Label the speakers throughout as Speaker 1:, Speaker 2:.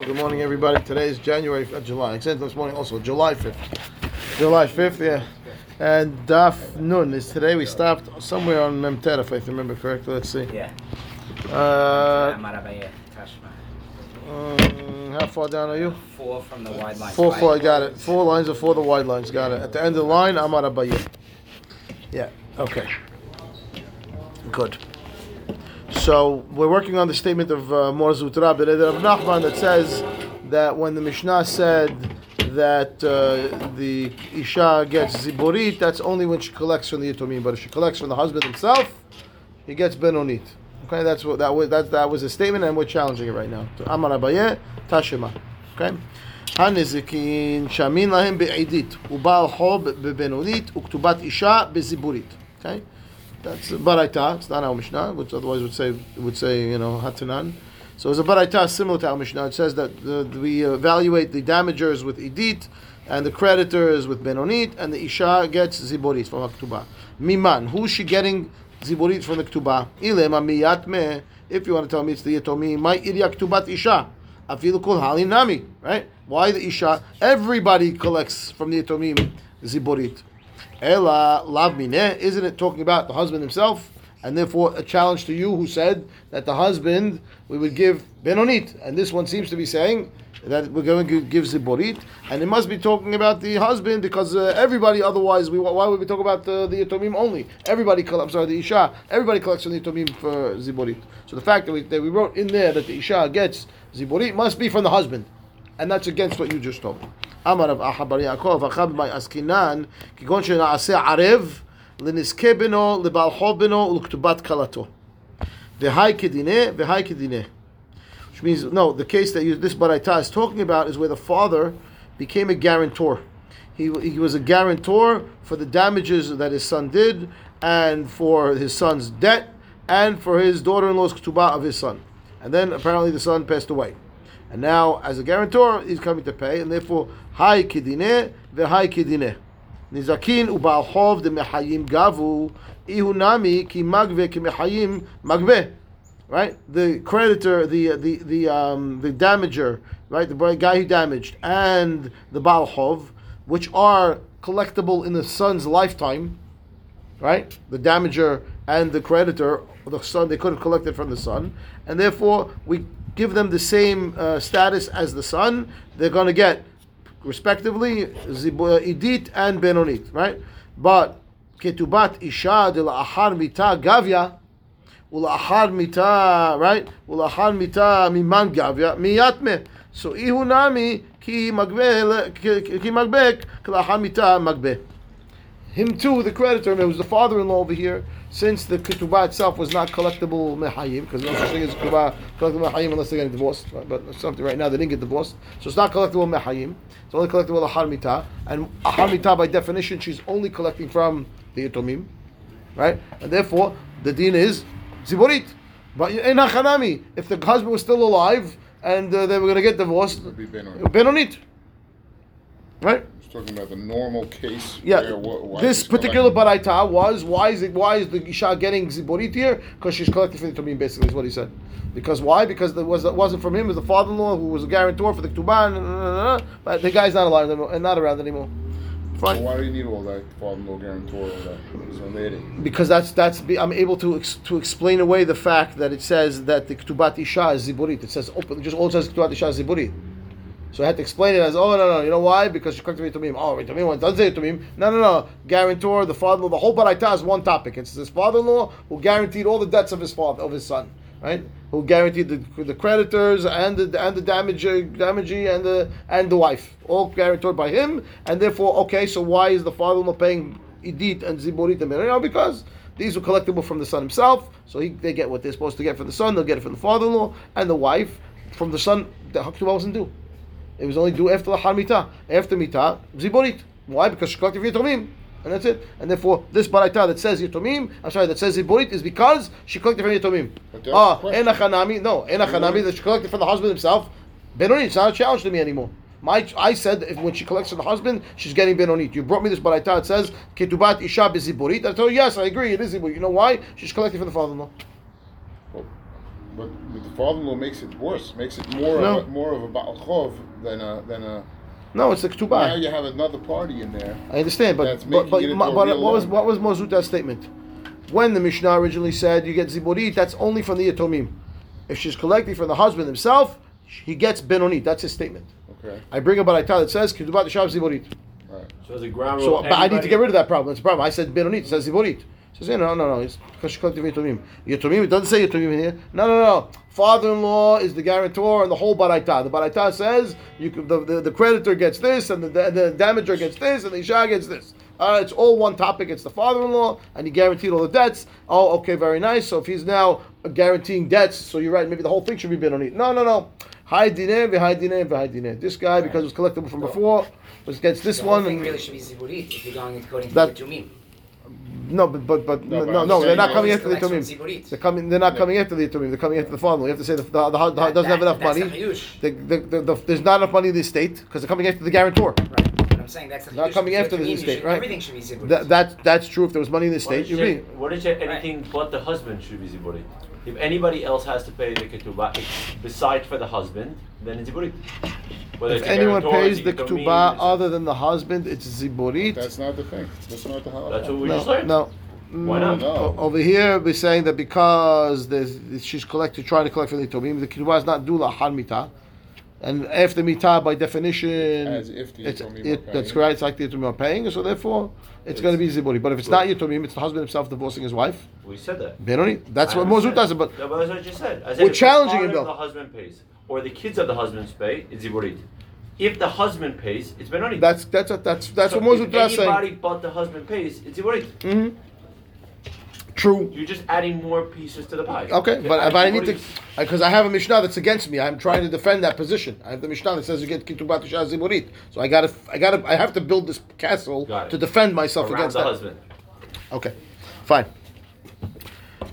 Speaker 1: Good morning, everybody. Today is January, uh, July. I said this morning also, July 5th. July 5th, yeah. And Daf Nun is today. We stopped somewhere on Memter, if I remember correctly. Let's see.
Speaker 2: Yeah.
Speaker 1: Uh,
Speaker 2: Amar Abaye, Tashma.
Speaker 1: um, how far down are you?
Speaker 2: Four from the wide line.
Speaker 1: Four, four, I got it. Four lines are four, the wide lines, got it. At the end of the line, Amar Abaye. Yeah, okay. Good. So we're working on the statement of uh, Mor Zutra B'Neder of Nachman that says that when the Mishnah said that uh, the Isha gets Ziborit, that's only when she collects from the Yitomim. But if she collects from the husband himself, he gets Benonit. Okay, that's what that was. That, that was a statement, and we're challenging it right now. Amar Abaye, Tashema. Okay. הנזיקין שמין להם בעדית, ובעל חוב בבינונית, וכתובת אישה בזיבורית. Okay? That's a baraita. It's not our Mishnah, which otherwise would say would say you know hatanan. So it's a baraita similar to our Mishnah. It says that uh, we evaluate the damagers with idit and the creditors with benonit, and the isha gets ziborit from the Miman, who's she getting ziborit from the ketubah? Ilema miyatme. If you want to tell me it's the yetomi, my irya ketubat isha. Afilu kol halinami. Right? Why the isha? Everybody collects from the yetomim ziborit. Ela lav isn't it talking about the husband himself? And therefore, a challenge to you who said that the husband we would give benonit, and this one seems to be saying that we're going to give ziborit, and it must be talking about the husband because uh, everybody otherwise we why would we talk about the yatomim only? Everybody collects, sorry, the isha, everybody collects the yatomim for ziborit. So the fact that we, that we wrote in there that the isha gets ziborit must be from the husband, and that's against what you just told. אמר רב אחא בר יעקב, אחא במאי עסקינן, כגון שנעשה ערב, לנזכה בנו, לבעל חוב בנו ולכתובת כלתו. והי כדינא, והי כדינא. Which means, no, the case that you, this Baraita is talking about is where the father became a guarantor. He, he was a guarantor for the damages that his son did, and for his son's debt, and for his daughter-in-law's ketubah of his son. And then apparently the son passed away. And now, as a guarantor, he's coming to pay, and therefore, Hai kidine v'hai kidine. Nizakin ubal chov de mechayim gavu ihu nami ki magve ki mechayim magbe. Right, the creditor, the the the um, the damager, right, the guy who damaged, and the baal chov, which are collectible in the son's lifetime, right? The damager and the creditor, the son, they could have collected from the son, and therefore we give them the same uh, status as the son. They're going to get, respectively, idit and benonit, right? But ketubat isha de la'achar mita gavya, ula'achar mita, right? Ula'achar mita miman gavya miyatme. So ihunami ki magbe ki magbek kla'achar mita magbe. Him too, the creditor, it was the father-in-law over here, since the ketubah itself was not collectible mehayim, because no such thing as ketubah collectible mehayim unless they're getting divorced. But something right now they didn't get divorced, so it's not collectible mehayim. It's only collectible ahar mitah, and ahar mitah by definition she's only collecting from the yatomim, right? And therefore the din is ziborit. But in achanami, if the husband was still alive and uh, they were going to get divorced,
Speaker 3: It'd be benonit.
Speaker 1: benonit, right?
Speaker 3: Talking about the normal case.
Speaker 1: Yeah,
Speaker 3: where wh-
Speaker 1: this particular
Speaker 3: collecting-
Speaker 1: baraita was why is it why is the isha getting ziborit here? Because she's collecting for the tumim. Basically, is what he said. Because why? Because it was it wasn't from him. It was the father-in-law who was a guarantor for the ketubah. But the guy's not alive anymore, and not around anymore. Fine.
Speaker 3: why do you need all that father-in-law guarantor, all that?
Speaker 1: Because that's that's be- I'm able to ex, to explain away the fact that it says that the ketubat isha is ziborit. It says open, just all says ketubat isha is ziborit. So I had to explain it as, oh no no, you know why? Because she collected tumim. Oh, tumim one doesn't say tumim. No no no, guarantor, the father-in-law, the whole baraita is one topic. It's his father-in-law who guaranteed all the debts of his father of his son, right? Who guaranteed the, the creditors and the and the damage damagee and the and the wife, all guaranteed by him, and therefore okay. So why is the father-in-law paying idit and ziborit and no, because these were collectible from the son himself, so he, they get what they're supposed to get from the son. They'll get it from the father-in-law and the wife. From the son, the haktuba wasn't due. It was only due after the Mita. After Mita, Ziborit. Why? Because she collected Yitomim. And that's it. And therefore, this Baraita that says Yitomim, I'm sorry, that says Ziborit is because she collected from Yitomim. Ah,
Speaker 3: question.
Speaker 1: Enachanami, no, Enachanami that she collected from the husband himself. Benoni, it's not a challenge to me anymore. My, I said if when she collects from the husband, she's getting benonit. You brought me this baraita. It says ketubat isha beziborit. I told you yes, I agree. It is ziborit. You know why? She's collecting from the father-in-law.
Speaker 3: But, but the father-in-law makes it worse. Makes it more
Speaker 1: No.
Speaker 3: of a, more of a Baal Chov than a than a.
Speaker 1: No, it's the
Speaker 3: Now you have another party in there.
Speaker 1: I understand, but but, but, ma- but
Speaker 3: real
Speaker 1: what was
Speaker 3: loan.
Speaker 1: what was Mozuta's statement? When the Mishnah originally said you get ziborit, that's only from the yatomim. If she's collecting from the husband himself, he gets benonit. That's his statement.
Speaker 3: Okay.
Speaker 1: I bring a baraita that says ketubah t'shav ziborit.
Speaker 3: Right.
Speaker 4: So the ground
Speaker 1: So,
Speaker 4: rule.
Speaker 1: but I need to get rid of that problem. It's a problem. I said benonit. It says ziborit. Says, yeah, no, no, no. It's because she collected yatomim. Yatomim. It doesn't say yatomim in here. No, no, no. Father-in-law is the guarantor and the whole baraita. The baraita says you can, the, the the creditor gets this and the the, the damager gets this and the isha gets this. Uh, it's all one topic. It's the father-in-law, and he guaranteed all the debts. Oh, okay, very nice. So if he's now guaranteeing debts, so you're right. Maybe the whole thing should be bid on it. No, no, no. High dineh, v'high dineh, v'high dineh. This guy, because it was collectible from before, was against this
Speaker 2: The whole
Speaker 1: one.
Speaker 2: thing
Speaker 1: And,
Speaker 2: really should be ziburit if you're going according to
Speaker 1: That-
Speaker 2: the Tumim.
Speaker 1: No, but but but
Speaker 3: No,
Speaker 1: no, no, no they're not coming after the
Speaker 2: collects from
Speaker 1: Yatomim.
Speaker 2: Ziburit.
Speaker 1: They're coming. They're not
Speaker 3: Yeah.
Speaker 1: coming after the Yatomim. They're coming after the father. You have to say the the, the, the doesn't have enough money.
Speaker 2: The.
Speaker 1: The, the, the, the, there's not enough money in the estate because they're coming after the guarantor.
Speaker 2: Right. But I'm saying that's the
Speaker 1: Not coming after the estate,
Speaker 2: should-
Speaker 1: right?
Speaker 2: Everything should be ziburit.
Speaker 1: That, that that's true. If there was money in the estate,
Speaker 4: did
Speaker 1: you'd
Speaker 4: you
Speaker 1: be.
Speaker 4: say? What did? Anything but the husband should be ziburit. If anybody else has to pay the ketubah besides for the husband, then it's ziburit. Whether
Speaker 1: If
Speaker 4: it's
Speaker 1: anyone pays the
Speaker 4: a
Speaker 1: ketubah
Speaker 4: it's
Speaker 1: other than the husband, it's ziborit.
Speaker 3: That's not the thing. That's not the halakha.
Speaker 4: That's what we
Speaker 1: no,
Speaker 4: just learned.
Speaker 1: no.
Speaker 4: Why not?
Speaker 3: No.
Speaker 1: o- Over here, we're saying that because she's collecting, trying to collect for the Yatomim, the ketubah is not dula har mitah. And after mitah, by definition,
Speaker 3: As if the
Speaker 1: it's, it, that's
Speaker 3: paying.
Speaker 1: correct. It's like the Yatomim are paying, so therefore it's, going to be ziburi. But if it's not Yatomim, it's the husband himself divorcing his wife.
Speaker 4: We said that.
Speaker 1: Benoni. That's
Speaker 4: I
Speaker 1: what Mozut
Speaker 4: understand.
Speaker 1: does. But
Speaker 4: No, but that's what I just said. I said
Speaker 1: We're challenging him, though.
Speaker 4: The husband pays, or the kids of the husband pay, it's ziburit. If the husband pays, it's benoni.
Speaker 1: that's that's that's that's
Speaker 4: so
Speaker 1: what
Speaker 4: if
Speaker 1: Mozut does
Speaker 4: Anybody
Speaker 1: saying.
Speaker 4: but the husband pays, it's ziburit.
Speaker 1: hmm True.
Speaker 4: You're just adding more pieces to the pie.
Speaker 1: Okay, but if I need to, because uh, I have a Mishnah that's against me, I'm trying to defend that position. I have the Mishnah that says you get kitubat ziburit. So I gotta, I gotta, I have to build this castle to defend myself
Speaker 4: around
Speaker 1: against
Speaker 4: the
Speaker 1: that.
Speaker 4: husband.
Speaker 1: Okay, fine.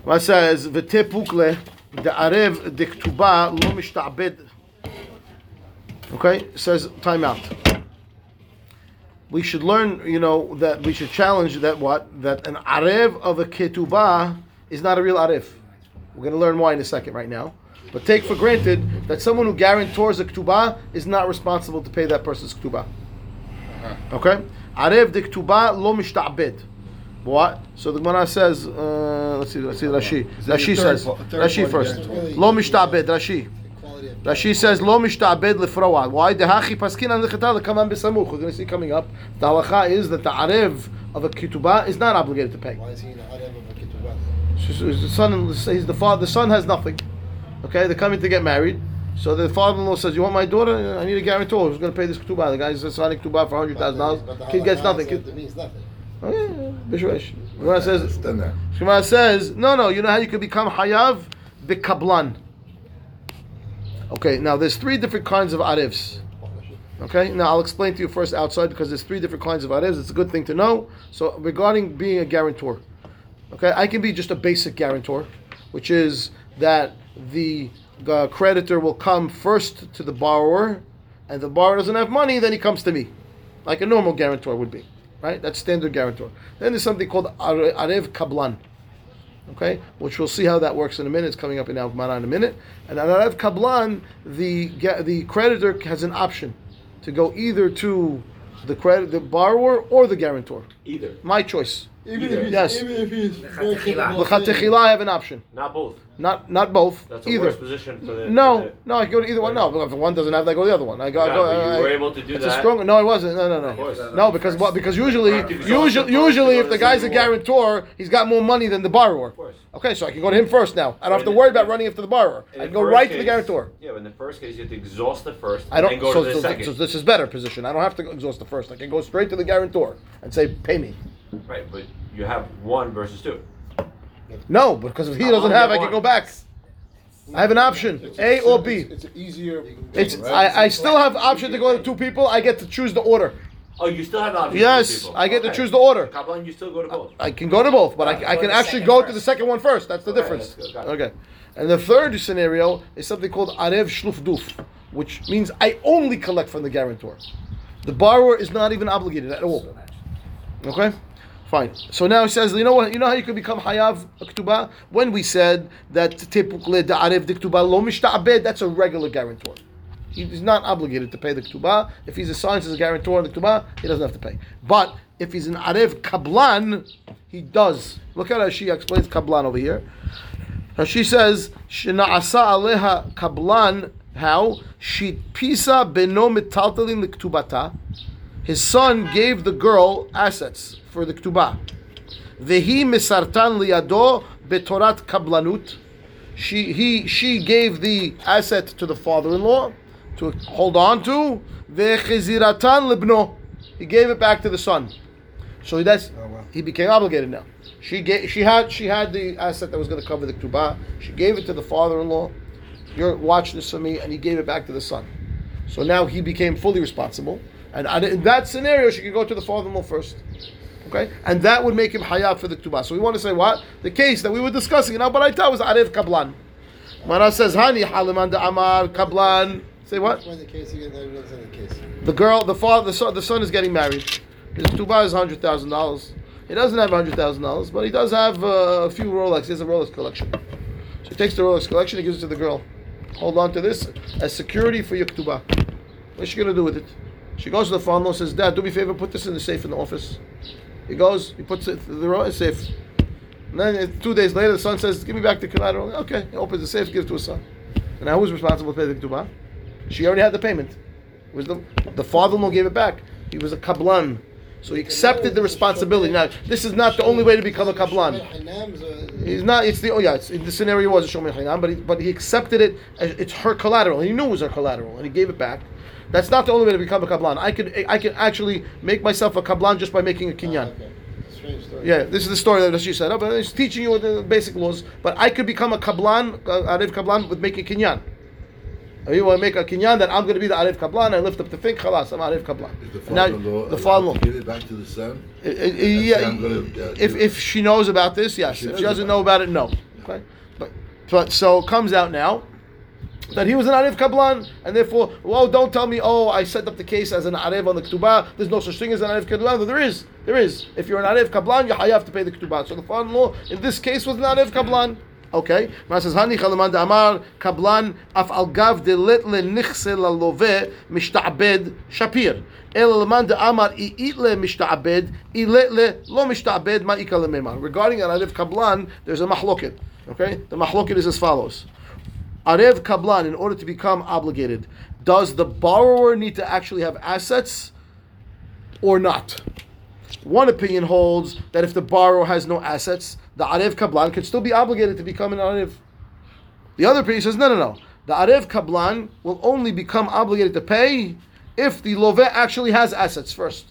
Speaker 1: What says v'te pukle de'arev dektuba lo mishta'bed. Okay, it says time out. We should learn, you know, that we should challenge that what that an arev of a ketubah is not a real arev. We're going to learn why in a second, right now. But take for granted that someone who guarantors a ketubah is not responsible to pay that person's ketubah. Okay, arev de ketubah lo mishta'bed. What? So the Gemara says, uh, let's see, let's see, Rashi. Rashi says, Rashi first. Lo mishtabed, Rashi.
Speaker 5: Quality
Speaker 1: Rashi says, Lo mishtabed lefroa. Why? Dehachi paskin an lechata lekaman besamuch. We're going to see coming up. The halacha is that the arev of a ketubah is not obligated to pay.
Speaker 5: Why is he in the Arev of a Ketubah?
Speaker 1: He's the son, he's the father. The son has nothing. Okay, they're coming to get married. So the father-in-law says, "You want my daughter? I need a guarantor. Who's going to pay this ketubah? The guy's signing ketubah for hundred thousand
Speaker 5: But the
Speaker 1: dollars. Kid gets nothing.
Speaker 5: says
Speaker 1: Kid,
Speaker 5: It means nothing.
Speaker 1: oh yeah, yeah, bishwesh. Gemara says,
Speaker 5: Understand that.
Speaker 1: Shema says, no, no, you know how you can become hayav? the Bikablan. Okay, now there's three different kinds of arivs. Okay, now I'll explain to you first outside because there's three different kinds of arivs. It's a good thing to know. So regarding being a guarantor, okay, I can be just a basic guarantor, which is that the uh, creditor will come first to the borrower, and the borrower doesn't have money, then he comes to me, like a normal guarantor would be, right? That's standard guarantor. Then there's something called arev kablan, okay, which we'll see how that works in a minute. It's coming up in Al Gemara in a minute. And on arev kablan, the ga- the creditor has an option to go either to the credit the borrower or the guarantor.
Speaker 4: Either,
Speaker 1: My choice.
Speaker 5: Even
Speaker 4: Either.
Speaker 5: if he's,
Speaker 1: Yes.
Speaker 5: even if he's very
Speaker 2: Lechatechila.
Speaker 5: capable of
Speaker 1: L'chatechila,
Speaker 5: paying.
Speaker 1: I have an option.
Speaker 4: not both.
Speaker 1: Not not both.
Speaker 4: That's a
Speaker 1: either.
Speaker 4: worse position for the.
Speaker 1: No,
Speaker 4: for the-
Speaker 1: no, I can go to either one. No, if one doesn't have, that, I go to the other one. I go. I
Speaker 4: Yeah,
Speaker 1: go
Speaker 4: but you
Speaker 1: I-
Speaker 4: were able to do
Speaker 1: it's
Speaker 4: that.
Speaker 1: A stronger. No, I wasn't. No, no, no.
Speaker 4: Of course.
Speaker 1: No, because what? Because usually,
Speaker 4: Right,
Speaker 1: usually, usually, if the guy's a guarantor, he's got more money than the borrower.
Speaker 4: Of course.
Speaker 1: Okay, so I can go to him first now. I don't have to worry about running after the borrower. I can go right to the guarantor.
Speaker 4: Yeah, but in the first case, you have to exhaust the first,
Speaker 1: I don't.
Speaker 4: and go
Speaker 1: so,
Speaker 4: to the
Speaker 1: so,
Speaker 4: second.
Speaker 1: so this is better position. I don't have to exhaust the first. I can go straight to the guarantor and say, "Pay me."
Speaker 4: right, but you have one versus two.
Speaker 1: No, because if he doesn't have, I can go back. I have an option,
Speaker 3: It's
Speaker 1: A or B.
Speaker 3: It's, it's easier.
Speaker 1: It's? I, I still have option to go to two people. I get to choose the order.
Speaker 4: Oh, you still have the option.
Speaker 1: Yes,
Speaker 4: to.
Speaker 1: I get to choose the order.
Speaker 4: Kabbalah, you still go to both.
Speaker 1: I can go to both, but I, I can actually
Speaker 2: second
Speaker 1: go to the second one first. That's the
Speaker 4: Okay,
Speaker 1: difference.
Speaker 4: that's good, got it.
Speaker 1: Okay. And the third scenario is something called arev shluf duf, which means I only collect from the guarantor. The borrower is not even obligated at all. Okay? Fine. So now he says, you know what? You know how you could become hayav a when we said that da'arev de ketubah lo mishta'abed. That's a regular guarantor. He's not obligated to pay the ketubah. If he's assigned as a guarantor on the ketubah, he doesn't have to pay. But if he's an arev kablan, he does. Look at how she explains kablan over here. She says, "Shena'asa aleha kablan." How she pisa beno mitaltalin lektubata. His son gave the girl assets for the ketubah. Vehi misartan liyado betorat kablanut. She he she gave the asset to the father-in-law to hold on to. Vechiziratan libno. He gave it back to the son. So that's oh, he became obligated now. She gave, she had she had the asset that was going to cover the ketubah. She gave it to the father-in-law. You're watch this for me, and he gave it back to the son. So now he became fully responsible. And and in that scenario, she could go to the father-in-law first. Okay? And that would make him hayab for the ketubah. So we want to say what? The case that we were discussing now, but I thought was Arif Kablan. Mara says, Hani Haliman de Amar Kablan. Say what?
Speaker 5: The case the.
Speaker 1: The girl, the father, the son, the son is getting married. His ketubah is hundred thousand dollars. He doesn't have hundred thousand dollars, but he does have uh, a few Rolex. He has a Rolex collection. So he takes the Rolex collection, he gives it to the girl. Hold on to this as security for your ketubah. What's she gonna do with it? She goes to the father and says, Dad, do me a favor, put this in the safe in the office. He goes, he puts it in the safe. And then uh, two days later, the son says, Give me back the collateral. Okay, he opens the safe, gives it to his son. And now who's responsible to pay the ketubah? She already had the payment. It was the the father-in-law gave it back. He was a kablan, so he accepted the responsibility. Now, this is not the only way to become a kablan. He's not. It's the oh yeah. It's, the scenario was a shomer but he, but he accepted it. as It's her collateral. He knew it was her collateral, and he gave it back. That's not the only way to become a kablan. I could I could actually make myself a kablan just by making a kinyan.
Speaker 5: Okay. Story.
Speaker 1: Yeah, this is the story that she said. Oh, but it's teaching you the basic laws. But I could become a kablan, uh, arif kablan, with making kinyan. Or you want to make a kinyan that I'm going to be the arif kablan. I lift up the thing. Khalas, I'm arif kablan.
Speaker 6: Is the
Speaker 1: Now,
Speaker 6: father-in-law
Speaker 1: the father-in-law.
Speaker 6: give it back to the son?
Speaker 1: Yeah,
Speaker 6: I'm gonna, uh,
Speaker 1: if if she knows about this, yes.
Speaker 6: She
Speaker 1: If she doesn't
Speaker 6: about
Speaker 1: know about it, no. Okay, but but so it comes out now that he was an arif kablan, and therefore, well, don't tell me, oh, I set up the case as an arif on the ketubah. There's no such thing as an arif kablan. There is, there is. If you're an arif kablan, you have to pay the ketubah. So the father-in-law in this case was an arif kablan. Okay, Mar says Hani Chalaman Amar Kablan Af Al Gav de Let Le Nichse La Love Mishta'abed Shapir El de Amar I It Le Mishta'abed I Let Le Lo Mishta'abed Ma Ika Regarding an Arif Kablan, there's a mahloket. Okay, the mahloket is as follows: Arev Kablan, in order to become obligated, does the borrower need to actually have assets or not? One opinion holds that if the borrower has no assets, the Arev Kablan can still be obligated to become an Arev. The other opinion says, no, no, no. The Arev Kablan will only become obligated to pay if the Love actually has assets first.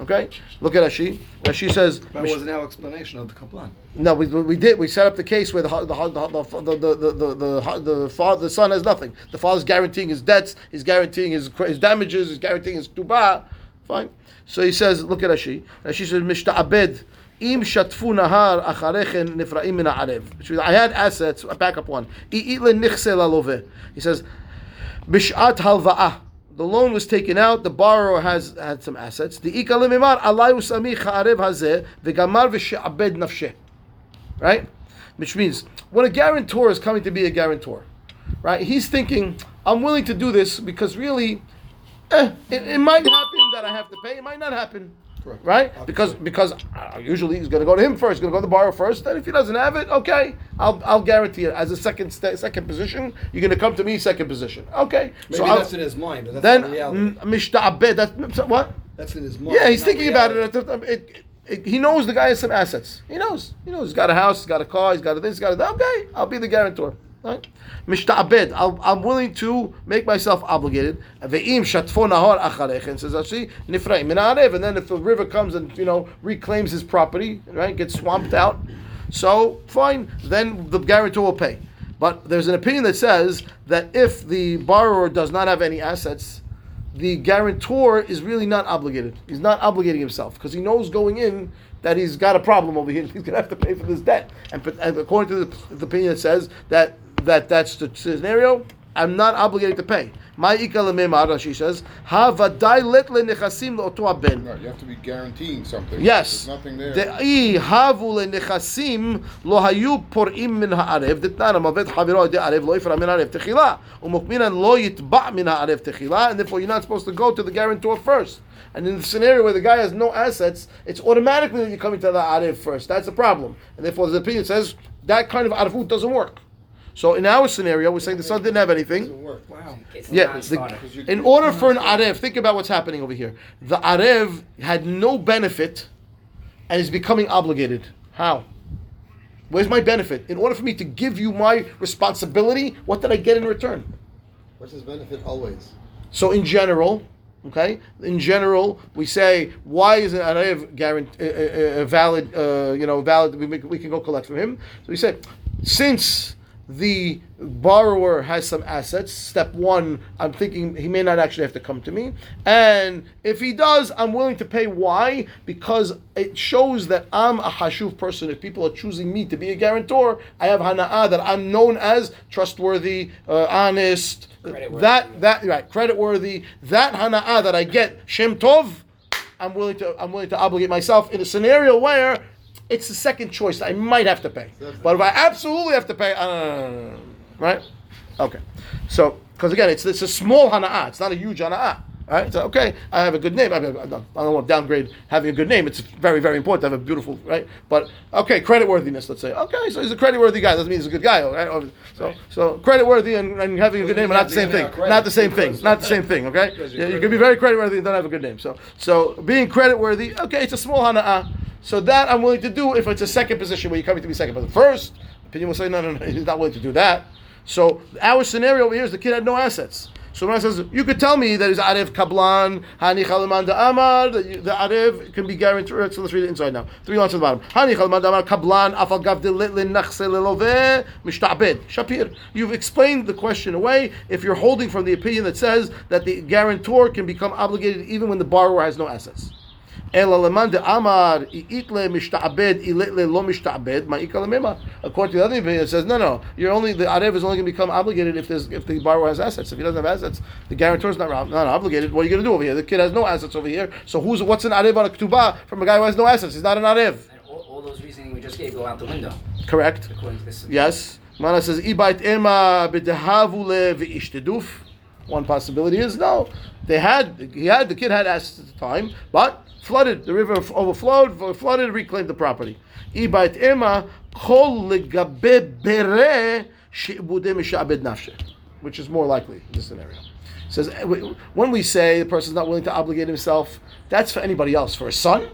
Speaker 1: Okay? Look at Rashi. Rashi says,
Speaker 7: That wasn't our explanation of the kablan.
Speaker 1: no, we, we did. We set up the case where the the the the the the the, the, the, the father the son has nothing. The father's guaranteeing his debts. He's guaranteeing his his damages. He's guaranteeing his tuba. Fine. So he says, look at Rashi. Rashi says, Mishta Abed. Im shatfu nahar acharechen nifra'im min ha'arev. Which means I had assets. I back up one. I'ile nichse lalove. He says, Bishat halva'ah. The loan was taken out. The borrower has had some assets. The ikalimimar alay usami cha'arev hazeh v'gamar v'she'abed right? Which means when a guarantor is coming to be a guarantor, right? He's thinking, I'm willing to do this because really, eh, it, it might happen that I have to pay. It might not happen,
Speaker 5: Correct.
Speaker 1: right? Because because uh, usually he's going to go to him first. He's going to go to the borrower first. And if he doesn't have it, okay, I'll I'll guarantee it as a second sta second position. You're going to come to me second position, okay?
Speaker 7: Maybe
Speaker 1: I'll-
Speaker 7: in his mind, but that's
Speaker 1: then mishta'abed. That's what?
Speaker 7: that's in his mind.
Speaker 1: Yeah, he's thinking about
Speaker 7: reality.
Speaker 1: it. It, it, it. He knows the guy has some assets. He knows. He knows. He's got a house. He's got a car. He's got a this. He's got a that. Okay, I'll be the guarantor. Mishta'abed. I'm willing to make myself obligated. Ve'im shatfo nahar acharechen says actually nifraim min ha'arev. And then if the river comes and you know reclaims his property, right, gets swamped out, so fine. Then the guarantor will pay. But there's an opinion that says that if the borrower does not have any assets, the guarantor is really not obligated. He's not obligating himself because he knows going in that he's got a problem over here. He's going to have to pay for this debt. And, and according to the, the opinion that says that, that that's the scenario, I'm not obligated to pay. My ikalamimar, Rashi says, havadai letle nechasim le'oto ben.
Speaker 3: Right, you have to be guaranteeing something.
Speaker 1: Yes.
Speaker 3: There's nothing there.
Speaker 1: De'i havu le'nechasim lo hayu por'im min ha'arev, of avet haviro de arev lo ifra min ha'arev techila, umukminan lo yitba' min ha'arev techila, and therefore you're not supposed to go to the guarantor first. And in the scenario where the guy has no assets, it's automatically that you're coming to the arev first. That's the problem. And therefore the opinion says that kind of arvut doesn't work. So in our scenario, we're saying the son didn't have anything.
Speaker 7: Wow.
Speaker 1: Yeah, the, in order for an Arev, think about what's happening over here. The Arev had no benefit and is becoming obligated. How? Where's my benefit? In order for me to give you my responsibility, what did I get in return?
Speaker 5: What's his benefit always?
Speaker 1: So in general, okay, in general, we say why is an Arev guarantee, uh, uh, uh, valid? Uh, you know, valid. We, we can go collect from him. So we say since the borrower has some assets. Step one, I'm thinking he may not actually have to come to me, and if he does, I'm willing to pay. Why? Because it shows that I'm a hashuv person. If people are choosing me to be a guarantor, I have hana'ah that I'm known as trustworthy, uh, honest.
Speaker 2: Creditworthy.
Speaker 1: That that right, creditworthy. That hana'ah that I get, shem tov. I'm willing to I'm willing to obligate myself in a scenario where it's the second choice. I might have to pay, but if I absolutely have to pay, uh, right? Okay, so because again, it's it's a small hana'ah. It's not a huge hana'ah. Right? So okay, I have a good name. I, mean, I don't I don't want to downgrade having a good name. It's very very important to have a beautiful right. But okay, creditworthiness. Let's say okay, so he's a creditworthy guy. Doesn't mean he's a good guy. Right? So so creditworthy and, and having a good name are not the same thing. Not the same thing. Not the same thing. Okay, Yeah, you can be very creditworthy and don't have a good name. So so being creditworthy. Okay, it's a small hana'ah. So that I'm willing to do if it's a second position where you're coming to be second. But the first opinion will say no no no he's not willing to do that. So our scenario over here is the kid had no assets. So when I says you could tell me that is Arif Kablan, Hani Khaliman da Amar, the Arif can be guaranteed. Uh, so let's read it inside now. Three lines at the bottom. Hani Khaliman da Amar Kablan Afal Gav de Litlin Nachse Lelove Mishtabed Shapir. You've explained the question away. If you're holding from the opinion that says that the guarantor can become obligated even when the borrower has no assets. According to the other opinion, it says no, no. You're only the arev is only going to become obligated if there's if the borrower has assets. If he doesn't have assets, the guarantor is not not obligated. What are you going to do over here? The kid has no assets over here. So who's what's an arev on a ketubah from a guy who has no assets? He's not an arev.
Speaker 2: And all, all those reasoning we just gave go out the window,
Speaker 1: Correct.
Speaker 2: according to this.
Speaker 1: Yes. Mana says ibait ema b'dehavule v'ishteduf. One possibility is no. They had he had the kid had assets at the time, but flooded the river overflowed, flooded, reclaimed the property. Ibait ema kol legabe bere which is more likely in this scenario. It says eh, when we say the person's not willing to obligate himself, that's for anybody else. For a son,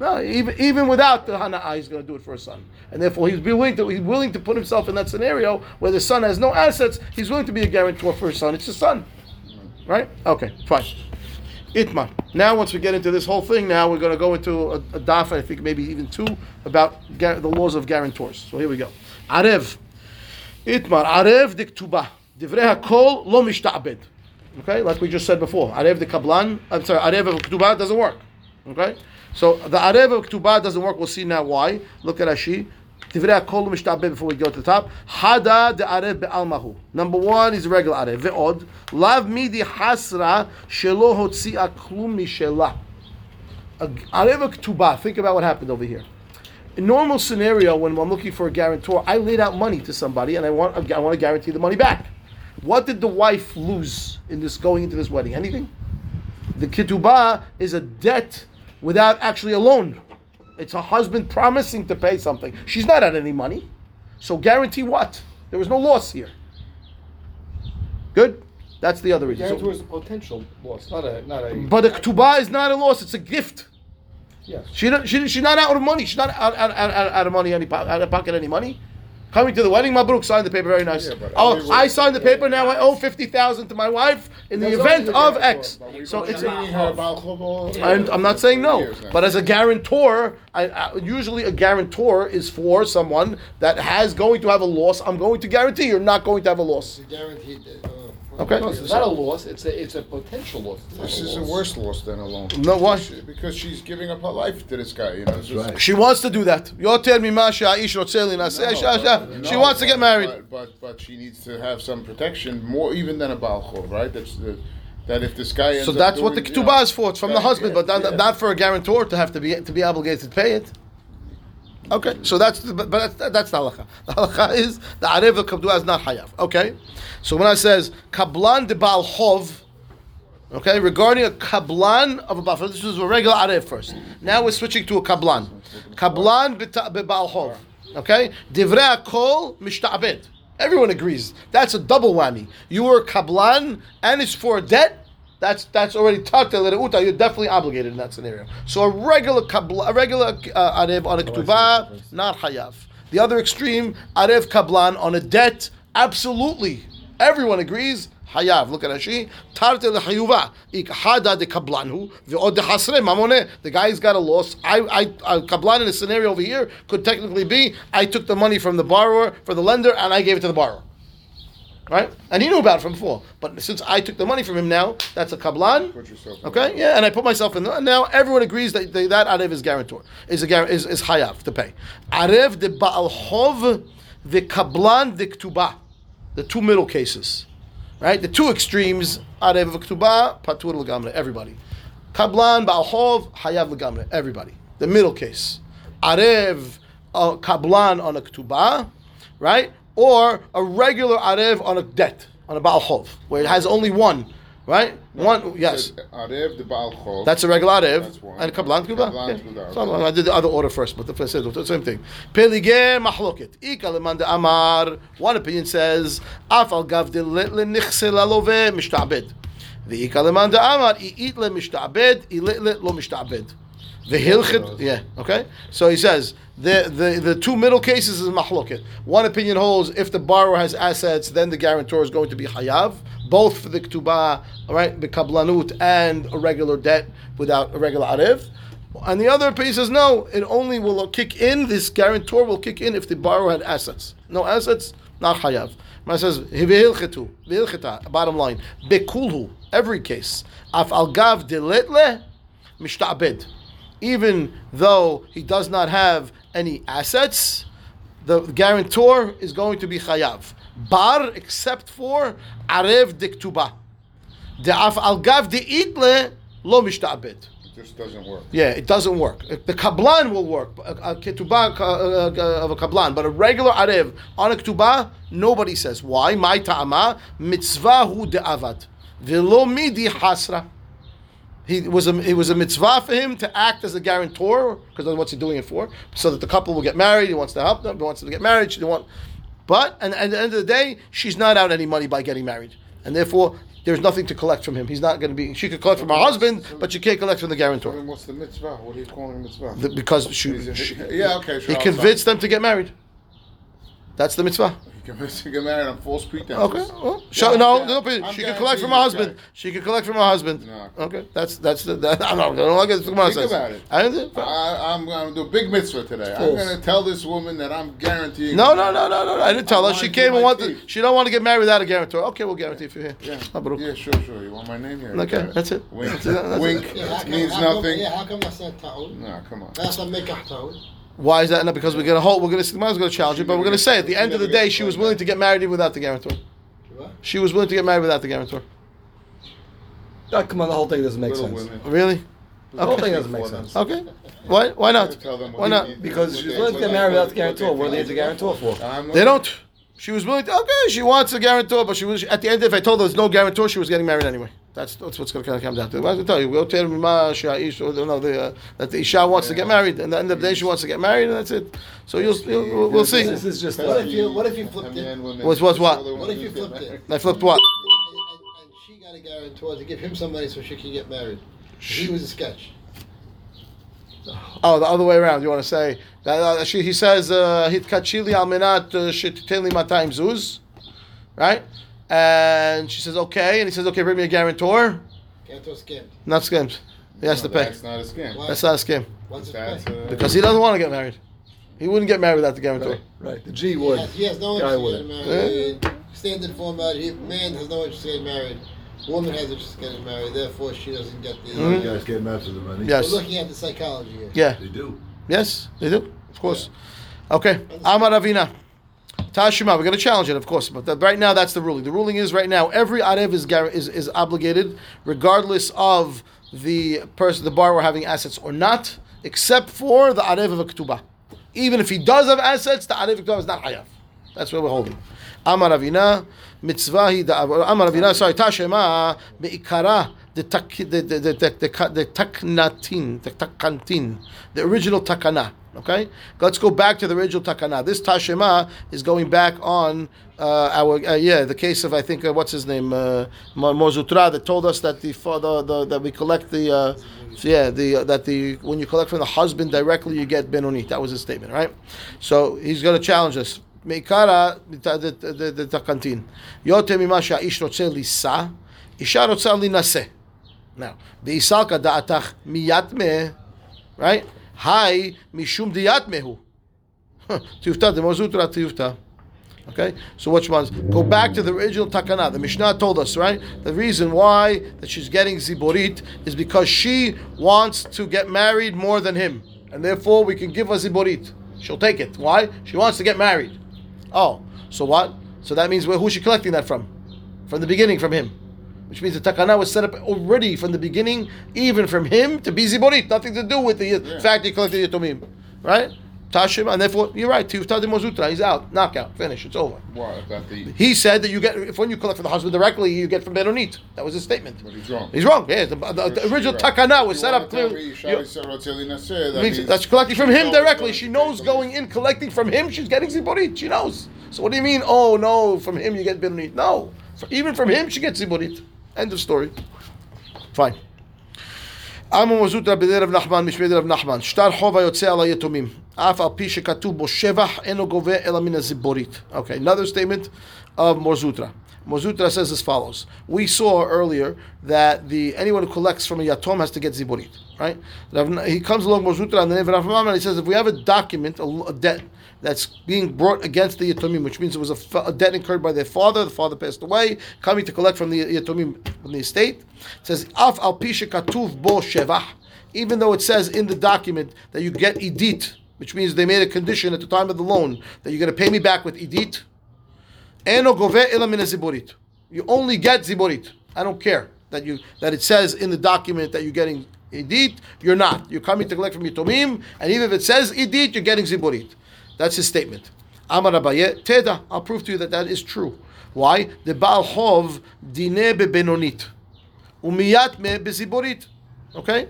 Speaker 1: no, even even without the hana'a, he's going to do it for his son, and therefore he's willing to he's willing to put himself in that scenario where the son has no assets. He's willing to be a guarantor for his son. It's his son, right? Okay, fine. Itma. Now, once we get into this whole thing, now we're going to go into a, a daf, I think maybe even two, about gar- the laws of guarantors. So here we go. Arev. Itmar. Arev diktuba. Divrei hakol lo mishta'abed. Okay, like we just said before. Arev de kablan. I'm sorry. Arev of ktuba doesn't work. Okay, so the arev of ktuba doesn't work. We'll see now why. Look at Rashi. Divrei before we go to the top. Hada de arev be'almahu. Number one is regular arev. Ve'od. Lav midi hasra shelo hotzi'a klum mishela. Arev ktuba. Think about what happened over here. In normal scenario, when I'm looking for a guarantor, I laid out money to somebody and I want I want to guarantee the money back. What did the wife lose in this going into this wedding? Anything? The ketubah is a debt without actually a loan. It's a husband promising to pay something. She's not out any money. So guarantee what? There was no loss here. Good? That's the other reason. So-
Speaker 5: Guarantor is a potential loss, not a not a.
Speaker 1: but a ketubah is not a loss, it's a gift.
Speaker 5: yes.
Speaker 1: She, she, she's not out of money. She's not out, out, out, out, out of money, any, out of pocket any money. Coming to the wedding, Mabruk signed the paper very nice.
Speaker 3: Yeah,
Speaker 1: oh, I signed the paper. Now I owe fifty thousand to my wife in the event of X. So it's.
Speaker 5: we
Speaker 1: A,
Speaker 5: need
Speaker 3: her about
Speaker 1: I'm, I'm not saying no, but as a guarantor, I, I, usually a guarantor is for someone that has going to have a loss. I'm going to guarantee you're not going to have a loss.
Speaker 5: Guaranteed.
Speaker 1: Okay.
Speaker 5: No, it's not a loss, it's a, it's a potential loss. It's not
Speaker 3: This is a
Speaker 5: loss.
Speaker 3: worse loss than a loan.
Speaker 1: No, why?
Speaker 3: She- Because she's giving up her life to this guy, you know. it's just-
Speaker 1: She wants to do that. Yoter mima she'a'ish rotzeh li naseh
Speaker 3: No,
Speaker 1: shah- shah.
Speaker 3: but-
Speaker 1: She
Speaker 3: no,
Speaker 1: wants to get married.
Speaker 3: But, but but she needs to have some protection, more even than a Baal Chov, right? That's the, that if this guy ends
Speaker 1: So
Speaker 3: up
Speaker 1: that's what the
Speaker 3: doing, you
Speaker 1: ketubah
Speaker 3: know,
Speaker 1: is for. It's from the
Speaker 3: yeah,
Speaker 1: husband,
Speaker 3: yeah,
Speaker 1: but not,
Speaker 3: yeah.
Speaker 1: not for a guarantor to have to be to be obligated to pay it. Okay, so that's the, but that's, that's the halacha. The halacha is the arev ketubah is not hayav. Okay, so when I says kablan de bal chov, okay, regarding a kablan of a buffer, this was a regular arev first. Now we're switching to a kablan. Kablan beta- bebal chov. Okay, divrei kol mishta'abed. Everyone agrees. That's a double whammy. You were kablan, and it's for debt. That's that's already tata uta. You're definitely obligated in that scenario. So a regular kabla, a regular uh, arev on a ketubah, not hayav. The other extreme, arev kablan on a debt, absolutely. Everyone agrees. Hayav. Look at Rashi. Tarte lechayuva. Ik hada de kablanhu. Ve'od de hasre mamone. The guy's got a loss. I, I, I, kablan in a scenario over here could technically be I took the money from the borrower, for the lender, and I gave it to the borrower. Right? And he knew about it from before. But since I took the money from him now, that's a kablan.
Speaker 3: Put yourself in.
Speaker 1: Okay, yeah, and I put myself in. And now everyone agrees that they, that arev is guarantor, is a is, is hayav to pay. Arev de baal chov, the kablan de ktubah, the two middle cases, right? The two extremes, arev ktubah, patur legamre, everybody. Kablan baal chov, hayav legamre, everybody. The middle case, arev uh, kablan on a ktubah, right? Or a regular arev on a debt, on a baal chov, where it has only one, right? One, yes.
Speaker 3: Arev the Baal Chov.
Speaker 1: That's a regular arev
Speaker 3: That's one.
Speaker 1: and a kablan.
Speaker 3: Kablan
Speaker 1: Yeah. So. I did the other order first, but the first said the same thing. Pelige mahloket. Ika leman de amar. One opinion says af al gav de le nichse lalove mishtabed. The ika leman de amar i eat le mishtabed i le lo mishtabed. The hilchit, yeah, okay. So he says the, the the two middle cases is mahloket. One opinion holds if the borrower has assets, then the guarantor is going to be hayav, both for the ketubah, right, the kablanut and a regular debt without a regular arev. And the other opinion says no, it only will kick in. This guarantor will kick in if the borrower had assets. No assets, not hayav. Man says. Bottom line, bekulhu. Every case, af al gav deletle mishtabed even though he does not have any assets, the guarantor is going to be chayav. Bar, except for arev diktuba. The af al gav de itle lo mishtabed.
Speaker 3: It just doesn't work.
Speaker 1: Yeah, it doesn't work. The kablan will work, a, ketubah of a kablan, but a regular arev on a ketubah, nobody says. Why? My ta'ama mitzvahu de'avad. Velo midi hasra. He was a it was a mitzvah for him to act as a guarantor because what's he doing it for? So that the couple will get married. He wants to help them. He wants them to get married. She want, but and, and at the end of the day, she's not out any money by getting married, and therefore there's nothing to collect from him. He's not going to be. She could collect from her husband, but she can't collect from the guarantor
Speaker 3: what's the mitzvah? What are you calling mitzvah?
Speaker 1: The- because she, she
Speaker 3: yeah, okay, sure.
Speaker 1: he convinced them to get married. That's the mitzvah.
Speaker 3: He convinced to get married on false pretenses.
Speaker 1: Okay. Well,
Speaker 3: Yeah,
Speaker 1: so, no,
Speaker 3: yeah.
Speaker 1: no, but
Speaker 3: I'm
Speaker 1: she can collect from her husband.
Speaker 3: guy.
Speaker 1: She can collect from her husband.
Speaker 3: No.
Speaker 1: Okay. That's that's the. That, I'm not. I don't like it.
Speaker 3: Think about it.
Speaker 1: I didn't.
Speaker 3: I, I'm going to do a big mitzvah today. I'm going to tell this woman that I'm guaranteeing.
Speaker 1: No, no, no, no, no. no. I didn't tell
Speaker 3: I
Speaker 1: her. She came and wanted. She don't want to get married without a guarantor. Okay, we'll guarantee for you're here.
Speaker 3: Yeah. Yeah, sure, sure. You want my name here?
Speaker 1: Okay, that's it.
Speaker 3: Wink.
Speaker 1: That's it, that's it.
Speaker 3: Wink
Speaker 5: Yeah,
Speaker 3: means nothing.
Speaker 5: Yeah, how come that's not ta'ul?
Speaker 3: No, come on.
Speaker 5: That's a mekach ta'ul.
Speaker 1: Why is that? Not because we're gonna hold. We're gonna. The man's gonna challenge it, but we're gonna say at the end of the day, she was willing to get married even without the guarantor.
Speaker 5: What?
Speaker 1: She was willing to get married without the guarantor.
Speaker 7: Ah, come on, the whole thing doesn't make
Speaker 3: Little
Speaker 7: sense.
Speaker 3: women.
Speaker 1: Really?
Speaker 7: The whole
Speaker 1: Okay.
Speaker 7: thing doesn't make sense.
Speaker 1: Okay. Why? Why not?
Speaker 3: Tell them
Speaker 1: Why not?
Speaker 7: Because she's willing to get married without the guarantor.
Speaker 3: what
Speaker 7: What do they
Speaker 3: they
Speaker 7: need the guarantor for?
Speaker 1: They don't. She was willing to. Okay, she wants a guarantor, but she was at the end. If I told her there's no guarantor, she was getting married anyway. That's that's what's going to come down to. What I tell you, we'll tell Ma Sha'ish, or no, the uh, that the Isha wants to get married, and at the end of the day, she wants to get married, and that's it. So you'll, you'll we'll, we'll see.
Speaker 7: This is just.
Speaker 5: What if you- what if you flipped it?
Speaker 1: What's- what's what?
Speaker 5: What if you flipped it?
Speaker 1: I flipped what?
Speaker 5: And, and, and she got a guarantor to give him some money so she can get married. He was a sketch.
Speaker 1: Oh, the other way around. You want to say that uh, she, he says uh, hitkachili al menat shititeli matayim zuz, right? And she says okay, and he says okay, bring me a guarantor.
Speaker 5: Guarantor scammed.
Speaker 1: Not scammed. He has
Speaker 3: No,
Speaker 1: to pay.
Speaker 3: That's not a scam.
Speaker 5: Why?
Speaker 1: That's not a scam
Speaker 5: What's his
Speaker 3: That's
Speaker 5: pay?
Speaker 3: a,
Speaker 1: because he doesn't want to get married. He wouldn't get married without the guarantor.
Speaker 7: Right, right. The G
Speaker 5: He
Speaker 7: would.
Speaker 5: has, he has no interest in getting married. standard form out here. Man has no interest in getting married. Woman has interest in getting married. Therefore, she doesn't get the.
Speaker 1: Mhm.
Speaker 6: You guys get mad for the money?
Speaker 1: Yes.
Speaker 5: We're looking at the psychology here.
Speaker 1: Yeah.
Speaker 6: They do.
Speaker 1: Yes, they do. Of course. Okay. Amar Ravina. Tashima, we're going to challenge it, of course, but right now that's the ruling. The ruling is right now every arev is, is is obligated, regardless of the person, the borrower having assets or not, except for the arev of a ketubah. Even if he does have assets, the arev of ketubah is not hayav. That's where we're holding. Amar Ravina, mitzvah hi da Amar Ravina, sorry, the, the, the taknatin the takantin the original takana. Okay, let's go back to the original takana. This tashema is going back on uh, our uh, yeah the case of I think uh, what's his name uh, Mozutra that told us that the, father the that we collect the uh, yeah the uh, that the when you collect from the husband directly you get benoni. That was his statement, right? So he's going to challenge us. Meikara the takantin yote mimasha ish rotze lisa isha rotze linase. Now beisalka da'atach miyatme, right? Hi, mishum diyatmehu. Tiyufta, the mozutra tiyufta. Okay, so which ones? Go back to the original takana. The Mishnah told us, right? The reason why that she's getting ziborit is because she wants to get married more than him, and therefore we can give her ziborit. She'll take it. Why? She wants to get married. Oh, so what? So that means who is she collecting that from? From the beginning, from him. Which means the takana was set up already from the beginning, even from him to be ziborit. Nothing to do with the fact he collected yatomim, right? Tashim, and therefore you're right. Tifta de mozutra, he's out, knockout, finish, it's over.
Speaker 3: Why? The.
Speaker 1: He said that you get if when you collect from the husband directly, you get from Benonit. That was his statement.
Speaker 3: But he's wrong.
Speaker 1: He's wrong. Yeah, the, the, the original takana was set up clearly.
Speaker 3: That
Speaker 1: that's collecting from him directly. She knows going in, collecting from him, she's getting ziborit. She knows. So what do you mean? Oh no, from him you get benonit. No, even from him she gets ziborit. End of story. Fine. עמו מזוטרא בדרב נחמן משמי דרב נחמן שטר חוב היוצא על היתומים אף על פי שכתוב בו שבח אינו גובה אלא מן הזיבורית. Okay, another statement of Morzutra. Morzutra says as follows. We saw earlier that the anyone who collects from a yatom has to get ziborit, right? Rav- He comes along Morzutra and the name of Rav Maman, and he says if we have a document, a, a debt that's being brought against the yatomim, which means it was a, a debt incurred by their father, the father passed away, coming to collect from the yatomim from the estate. It says af al katuv bo shevach, even though it says in the document that you get idit, which means they made a condition at the time of the loan that you're going to pay me back with idit. Ziborit. You only get ziborit. I don't care that you that it says in the document that you're getting idit. You're not. You're coming to collect from Yitomim, and even if it says idit, you're getting ziborit. That's his statement. Amar Abaye, Teda, I'll prove to you that that is true. Why? The Baal Chov dine bebenonit. Umiyat me beziborit. Okay?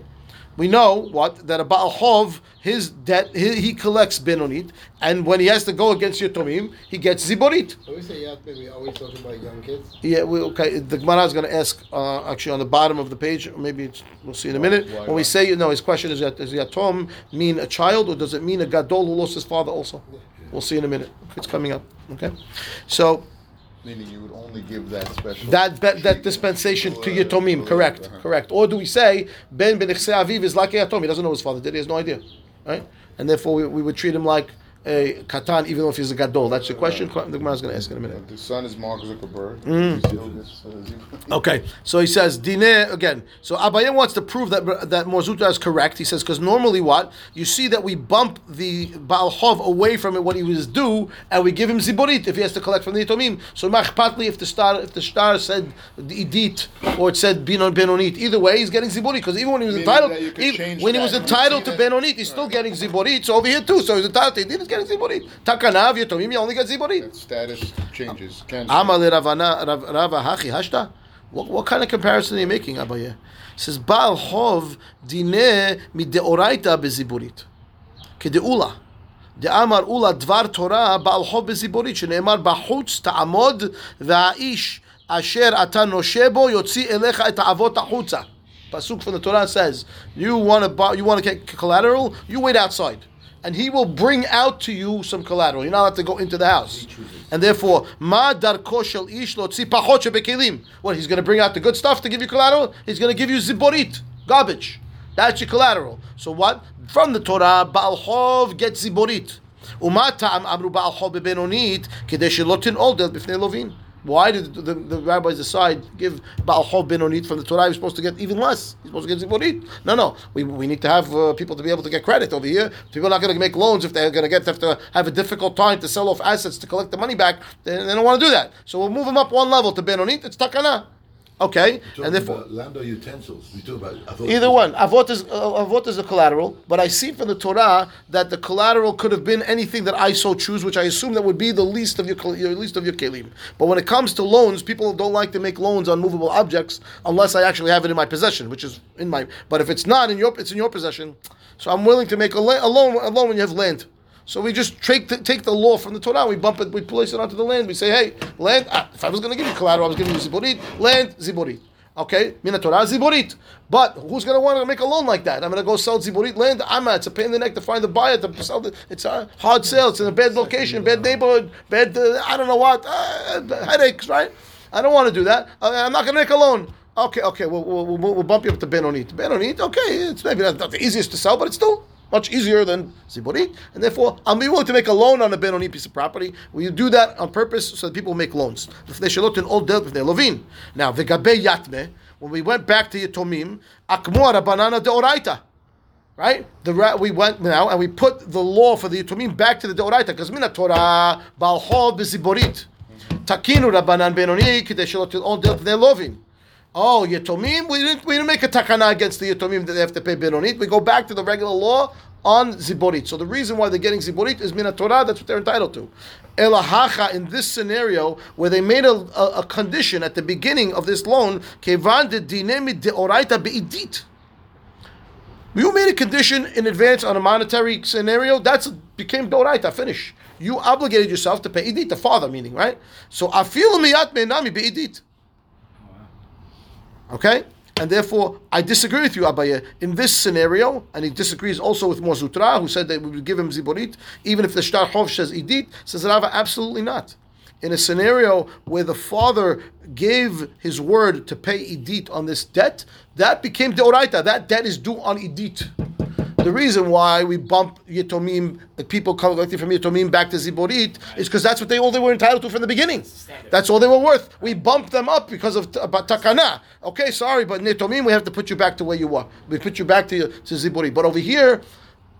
Speaker 1: We know what? That a Baal Chov, his debt, he, he collects benonit, and when he has to go against Yitomim, he gets ziborit.
Speaker 5: When we say yat, we always talking about young kids.
Speaker 1: Yeah, we, okay. The Gemara is going to ask uh, actually on the bottom of the page. Maybe it's, we'll see in a minute.
Speaker 3: why
Speaker 1: when we say no, his question is: that Does yatom mean a child, or does it mean a gadol who lost his father also? We'll see in a minute. It's coming up. Okay, so
Speaker 3: Meaning you would only give that special.
Speaker 1: that that, that dispensation to yatomim, correct, uh-huh. correct. Or do we say ben ben aviv is like a yatom? He doesn't know his father did. He has no idea, right? And therefore we, we would treat him like a katan, even though if he's a gadol. That's the question. The Gemara is going to ask in a minute.
Speaker 3: The son is Mark Zuckerberg.
Speaker 1: Mm.
Speaker 3: He still gets, uh.
Speaker 1: Okay, so he says dine again. So Abaye wants to prove that that Morzuta is correct. He says because normally what you see that we bump the Baal Chov away from it what he was due, and we give him ziborit if he has to collect from the Yitomim. So machpatli if the star if the star said idit or it said binon benonit, either way he's getting ziborit because even when he was
Speaker 3: Meaning
Speaker 1: entitled,
Speaker 3: that you could
Speaker 1: even when he was entitled to benonit, he's still getting ziborit. So over here too, so he's entitled to idit, he's getting ziborit. Takanav Yitomim, you only get ziborit.
Speaker 3: That status changes. Can
Speaker 1: Amar le Ravana Rav- Rava Hachi Hashta. What, what kind of comparison are you making, Abaye? It says Baal Chov dine mideoraita beziburit. כדאולה. דאמר אולה דבר תורה בעל חוב בזיבורית, שנאמר בחוץ תעמוד והאיש אשר אתה נושה בו יוציא אליך את האבות החוצה. Pasuk from the Torah says, you want to buy, you want to get collateral, you wait outside. And he will bring out to you some collateral. You're not allowed to go into the house. And therefore, ma darko shel ish lotzi pachot shebekelim. What, he's going to bring out the good stuff to give you collateral? He's going to give you ziborit, garbage. That's your collateral. So what? From the Torah, Baal Chov gets ziborit. ומה טעם אמרו בעל חוב בבינונית כדי שלא תנעול דלת בפני לווין? Why did the, the, the rabbis decide give Baal Chov Benonit from the Torah? He's supposed to get even less. He's supposed to get Ziborit. No, no. We, we need to have uh, people to be able to get credit over here. People are not going to make loans if they're going to get have to have a difficult time to sell off assets to collect the money back. They, they don't want to do that. So we'll move them up one level to Benonit. It's Takana. Okay, and therefore.
Speaker 6: land or utensils. We talk about. I thought-
Speaker 1: Either one. Avot is uh, avot is a collateral, but I see from the Torah that the collateral could have been anything that I so choose, which I assume that would be the least of your, your least of your kelim. But when it comes to loans, people don't like to make loans on movable objects unless I actually have it in my possession, which is in my. But if it's not in your, it's in your possession. So I'm willing to make a, la- a loan a loan when you have land. So we just take the, take the law from the Torah, we bump it, we place it onto the land. We say, hey, land. ah, if I was going to give you collateral, I was giving you ziborit. Land, ziborit. Okay, mina Torah ziborit. But who's going to want to make a loan like that? I'm going to go sell ziborit land. I'm it's a pain in the neck to find the buyer to sell the. It's a hard sale. It's in a bad location, bad neighborhood, bad. Uh, I don't know what uh, headaches, right? I don't want to do that. Uh, I'm not going to make a loan. Okay, okay, we'll, we'll, we'll, we'll bump you up to Benonit. Benonit, okay, it's maybe not, not the easiest to sell, but it's still much easier than Ziborit, and therefore be willing to make a loan on a Benoni piece of property. We do that on purpose so that people make loans. If they shalot in old dealt with their lovin. Now the gabe yatme, when we went back to Yatomim, akmo banana deoraita. Right? The we went now and we put the law for the Yatomim back to the deoraita because mina Torah balchov beziborit. Takinu rabanan benoni kidei shalot dealt with their lovin. Oh, Yatomim, we didn't we didn't make a takana against the Yatomim that they have to pay Benonit. We go back to the regular law on Ziborit. So the reason why they're getting Ziborit is Mina Torah, that's what they're entitled to. Elahacha, in this scenario, where they made a, a, a condition at the beginning of this loan, Kevan de dinemi de oraita beidit. You made a condition in advance on a monetary scenario, that's became doraita, finish. You obligated yourself to pay idit, the father meaning, right? So afilu miyat menami beidit. Okay? And therefore, I disagree with you, Abaye, in this scenario, and he disagrees also with Mar Zutra, who said that we would give him Ziborit, even if the Shtar Hov says Idit, says Rava, absolutely not. In a scenario where the father gave his word to pay Idit on this debt, that became Deoraita. That debt is due on Idit. The reason why we bump Yetomim, the people collecting from Yitomim back to Ziborit, is because that's what they all they were entitled to from the beginning. That's all they were worth. We bumped them up because of about uh, takana. Okay, sorry, but Yitomim, we have to put you back to where you were. We put you back to, to Ziborit. But over here,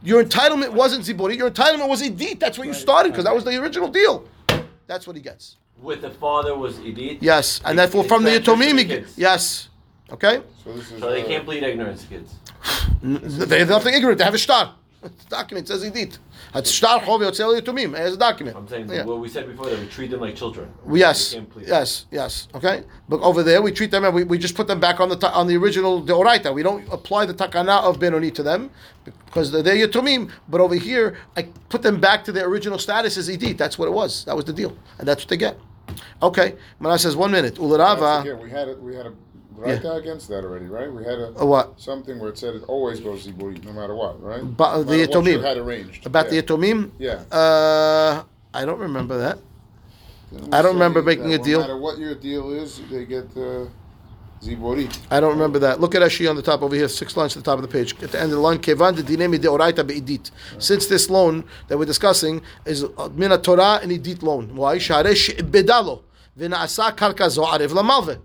Speaker 1: your entitlement wasn't Ziborit. Your entitlement was Idit. That's where you started because that was the original deal. That's what he gets.
Speaker 4: With the father was Idit.
Speaker 1: Yes, and therefore from the
Speaker 4: Yitomim, to kids.
Speaker 1: yes. Okay.
Speaker 3: So this is.
Speaker 4: So they
Speaker 3: uh,
Speaker 4: can't plead ignorance, kids.
Speaker 1: N- They have nothing ignorant. They have a star. It's a document says Idit. It's star chov yotzei Yetomim. It has a document.
Speaker 4: I'm saying
Speaker 1: Yeah.
Speaker 4: what we said before that we treat them like children.
Speaker 1: Yes,
Speaker 4: They can't plead.
Speaker 1: yes, yes. Okay, but over there we treat them and we, we just put them back on the ta- on the original deoraita. We don't apply the takana of benoni to them because they're, they're yatomim. But over here, I put them back to their original status as edit. That's what it was. That was the deal, and that's what they get. Okay, Mana says one minute.
Speaker 3: Once
Speaker 1: Ularava.
Speaker 3: again, we had a, we had a right? Yeah. Against that already, right? We had a,
Speaker 1: a, what?
Speaker 3: Something where it said it always goes zibui, no matter what, right?
Speaker 1: But
Speaker 3: no
Speaker 1: the etomim.
Speaker 3: had arranged.
Speaker 1: About
Speaker 3: yeah.
Speaker 1: the etomim.
Speaker 3: Yeah.
Speaker 1: Uh, I don't remember that. I don't remember making a deal.
Speaker 3: No matter what your deal is, they get uh.
Speaker 1: I don't remember that. Look at Rashi on the top over here, six lines at the top of the page. At the end of the line, kevan beidit. Since this loan that we're discussing is uh, mina Torah and idit loan. Why? Sharesh bedalo v'naasa karka zo'arev lamalveh.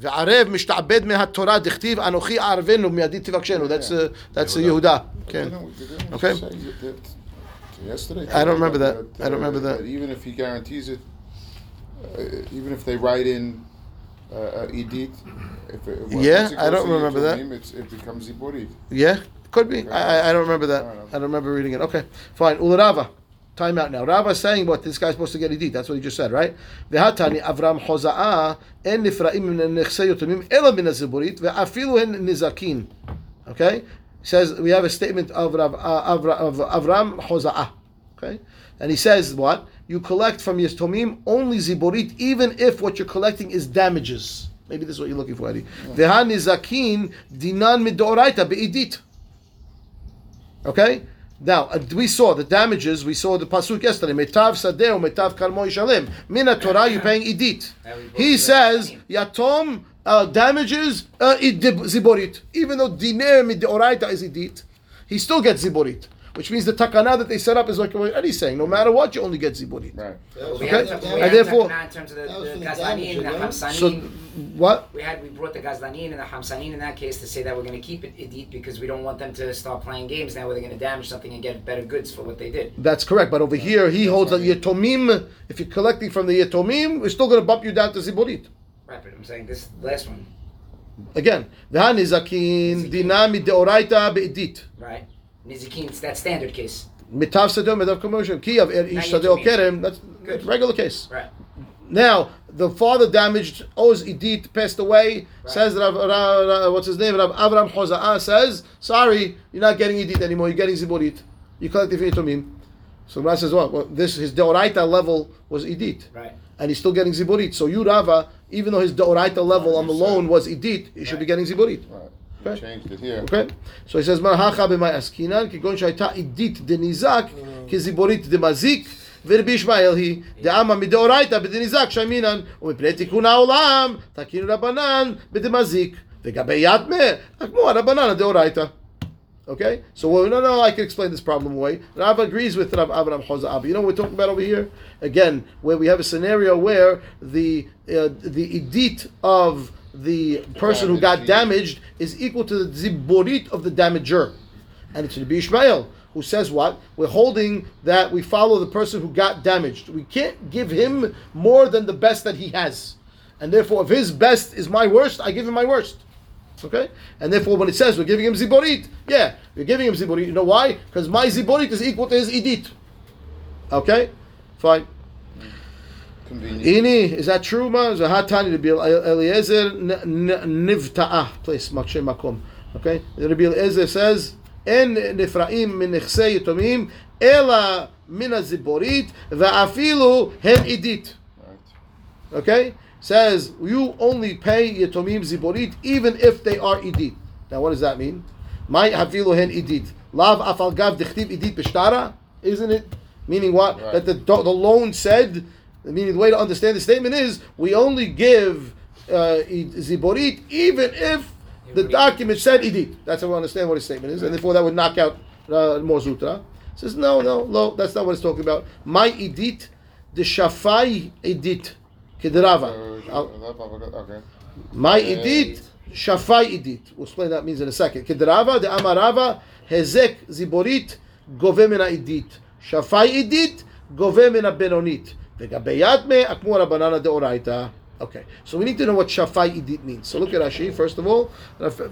Speaker 1: וערב משתעבד מהתורה דכתיב אנוכי ערבנו מידי תבקשנו. That's uh, that's uh, יהודה. כן.
Speaker 3: Didn't we- didn't we
Speaker 1: Okay.
Speaker 3: say that Yesterday.
Speaker 1: I don't remember that. I don't remember
Speaker 3: uh,
Speaker 1: that.
Speaker 3: Even if he guarantees it, uh, even if they write in uh, uh, edit, if it, once
Speaker 1: Yeah,
Speaker 3: it
Speaker 1: I
Speaker 3: goes
Speaker 1: don't
Speaker 3: to
Speaker 1: remember that.
Speaker 3: Yomim, It's, it becomes ziborit.
Speaker 1: Yeah, could be. I, I, I don't remember that.
Speaker 3: I don't know.
Speaker 1: I don't remember reading it. Okay, fine. Ularava. Time out now. Rava is saying what this guy's supposed to get edit. That's what he just said, right? V'hatani Avram Hoza'a en nifra'im nechsei yotomim ela min haziburit ve'afilu hen nizakin. Okay? He says we have a statement of Rav, uh, Avra, of Avram Hoza'a. Okay? And he says what? You collect from Yistomim only ziborit, even if what you're collecting is damages. Maybe this is what you're looking for, Eddie. Ve'ha nizakin dinan midoraita be'idit. Okay? Now, uh, we saw the damages, we saw the pasuk yesterday. Metav sadeo, metav karmo yishalem. Mina Torah, you're paying idit. He says, yatom, uh, damages, uh, id- ziborit. Even though diner midoraita is idit, he still gets ziborit. Which means the takana that they set up is like what Eddie's saying. No matter what, you only get ziborit.
Speaker 3: Right.
Speaker 5: That
Speaker 1: Okay.
Speaker 2: had,
Speaker 5: that
Speaker 2: we
Speaker 5: was-
Speaker 1: And therefore-
Speaker 2: takana in terms of the,
Speaker 5: That was
Speaker 2: the
Speaker 5: for the
Speaker 2: Gazlanin and the Hamsanin.
Speaker 1: So what?
Speaker 2: we had we brought the Gazlanin and the Hamsanin in that case to say that we're going to keep it edit because we don't want them to start playing games now where they're going to damage something and get better goods for what they did.
Speaker 1: That's correct. But over here, he holds that yetomim. If you're collecting from the yetomim, we're still going to bump you down to ziborit.
Speaker 2: Right, but I'm saying this last one,
Speaker 1: Again, v'hanizakin dinami deoraita be'edit.
Speaker 2: right? Nizikin, it's that standard case.
Speaker 1: Mitav sedom mitav commercial. Ki of er ish kerem. That's
Speaker 2: Good.
Speaker 1: regular case.
Speaker 2: Right.
Speaker 1: Now, the father damaged, owes Idit, passed away,
Speaker 2: Right.
Speaker 1: says, Rav, Rav, Rav- what's his name? Rav Avram Hosa'ah says, sorry, you're not getting Idit anymore, you're getting Ziborit. You collected for Yitomim. So Rav says, what? Well, this, his Deoraita level was Idit.
Speaker 2: Right.
Speaker 1: And he's still getting Ziborit. So you, Rava, even though his Deoraita level on the loan was Idit, he should be getting Ziborit.
Speaker 3: Right.
Speaker 1: Okay.
Speaker 3: Changed it here.
Speaker 1: Okay? So he says, מרחך במאי עסקינן, כגון שהייתה עידית דניזק, כזיבורית דמזיק, ורבי ישמעאל היא דאמא מדאורייתא בדניזק שמינן, ומפני תיקון העולם, תקין רבנן בדמזיק, וגבי יתמה, כמו הרבנן הדאורייתא. Okay? So, well, no, no, I can explain this problem away. Rav agrees with Rav Abraham Choza'ab. You know what we're talking about over here? Again, where we have a scenario where the uh, the edit of the person who got damaged is equal to the ziborit of the damager. And it's Rabbi Ishmael who says what? We're holding that we follow the person who got damaged. We can't give him more than the best that he has. And therefore, if his best is my worst, I give him my worst. Okay? And therefore, when it says we're giving him ziborit, yeah, we're giving him ziborit. You know why? Because my ziborit is equal to his idit. Okay? Fine.
Speaker 3: Convenient.
Speaker 1: Ini, is that true, ma? Zahatani Rabbi Eliezer nivta'a. Place, makshe makom. Okay? Rabbi Eliezer says, En min nechse yitomim, ela min ziborit, va'afilu hem idit. Okay? Says, you only pay Yetomim Ziborit even if they are Idit. Now, what does that mean? My hafilu hen Idit. Lav afal gav dichtiv Idit b'shtara? Isn't it? Meaning what?
Speaker 3: Right.
Speaker 1: That the, the loan said, meaning the way to understand the statement is, we only give uh, Ziborit even if the document said Idit. That's how we understand what his statement is. And therefore that would knock out uh, Mar Zutra. Says, no, no, no, that's not what it's talking about. My Idit, the Shafai Idit. Kedrava.
Speaker 3: Okay.
Speaker 1: my idit, shafai idit. We'll explain that means in a second. Kedrava, the amarava, hezek ziborit, gove mina idit. Shafai idit, gove mina benonit. Vegabe yatme, akmu rabanana deoraita. Okay, so we need to know what shafai idit means. So look at Rashi, first of all,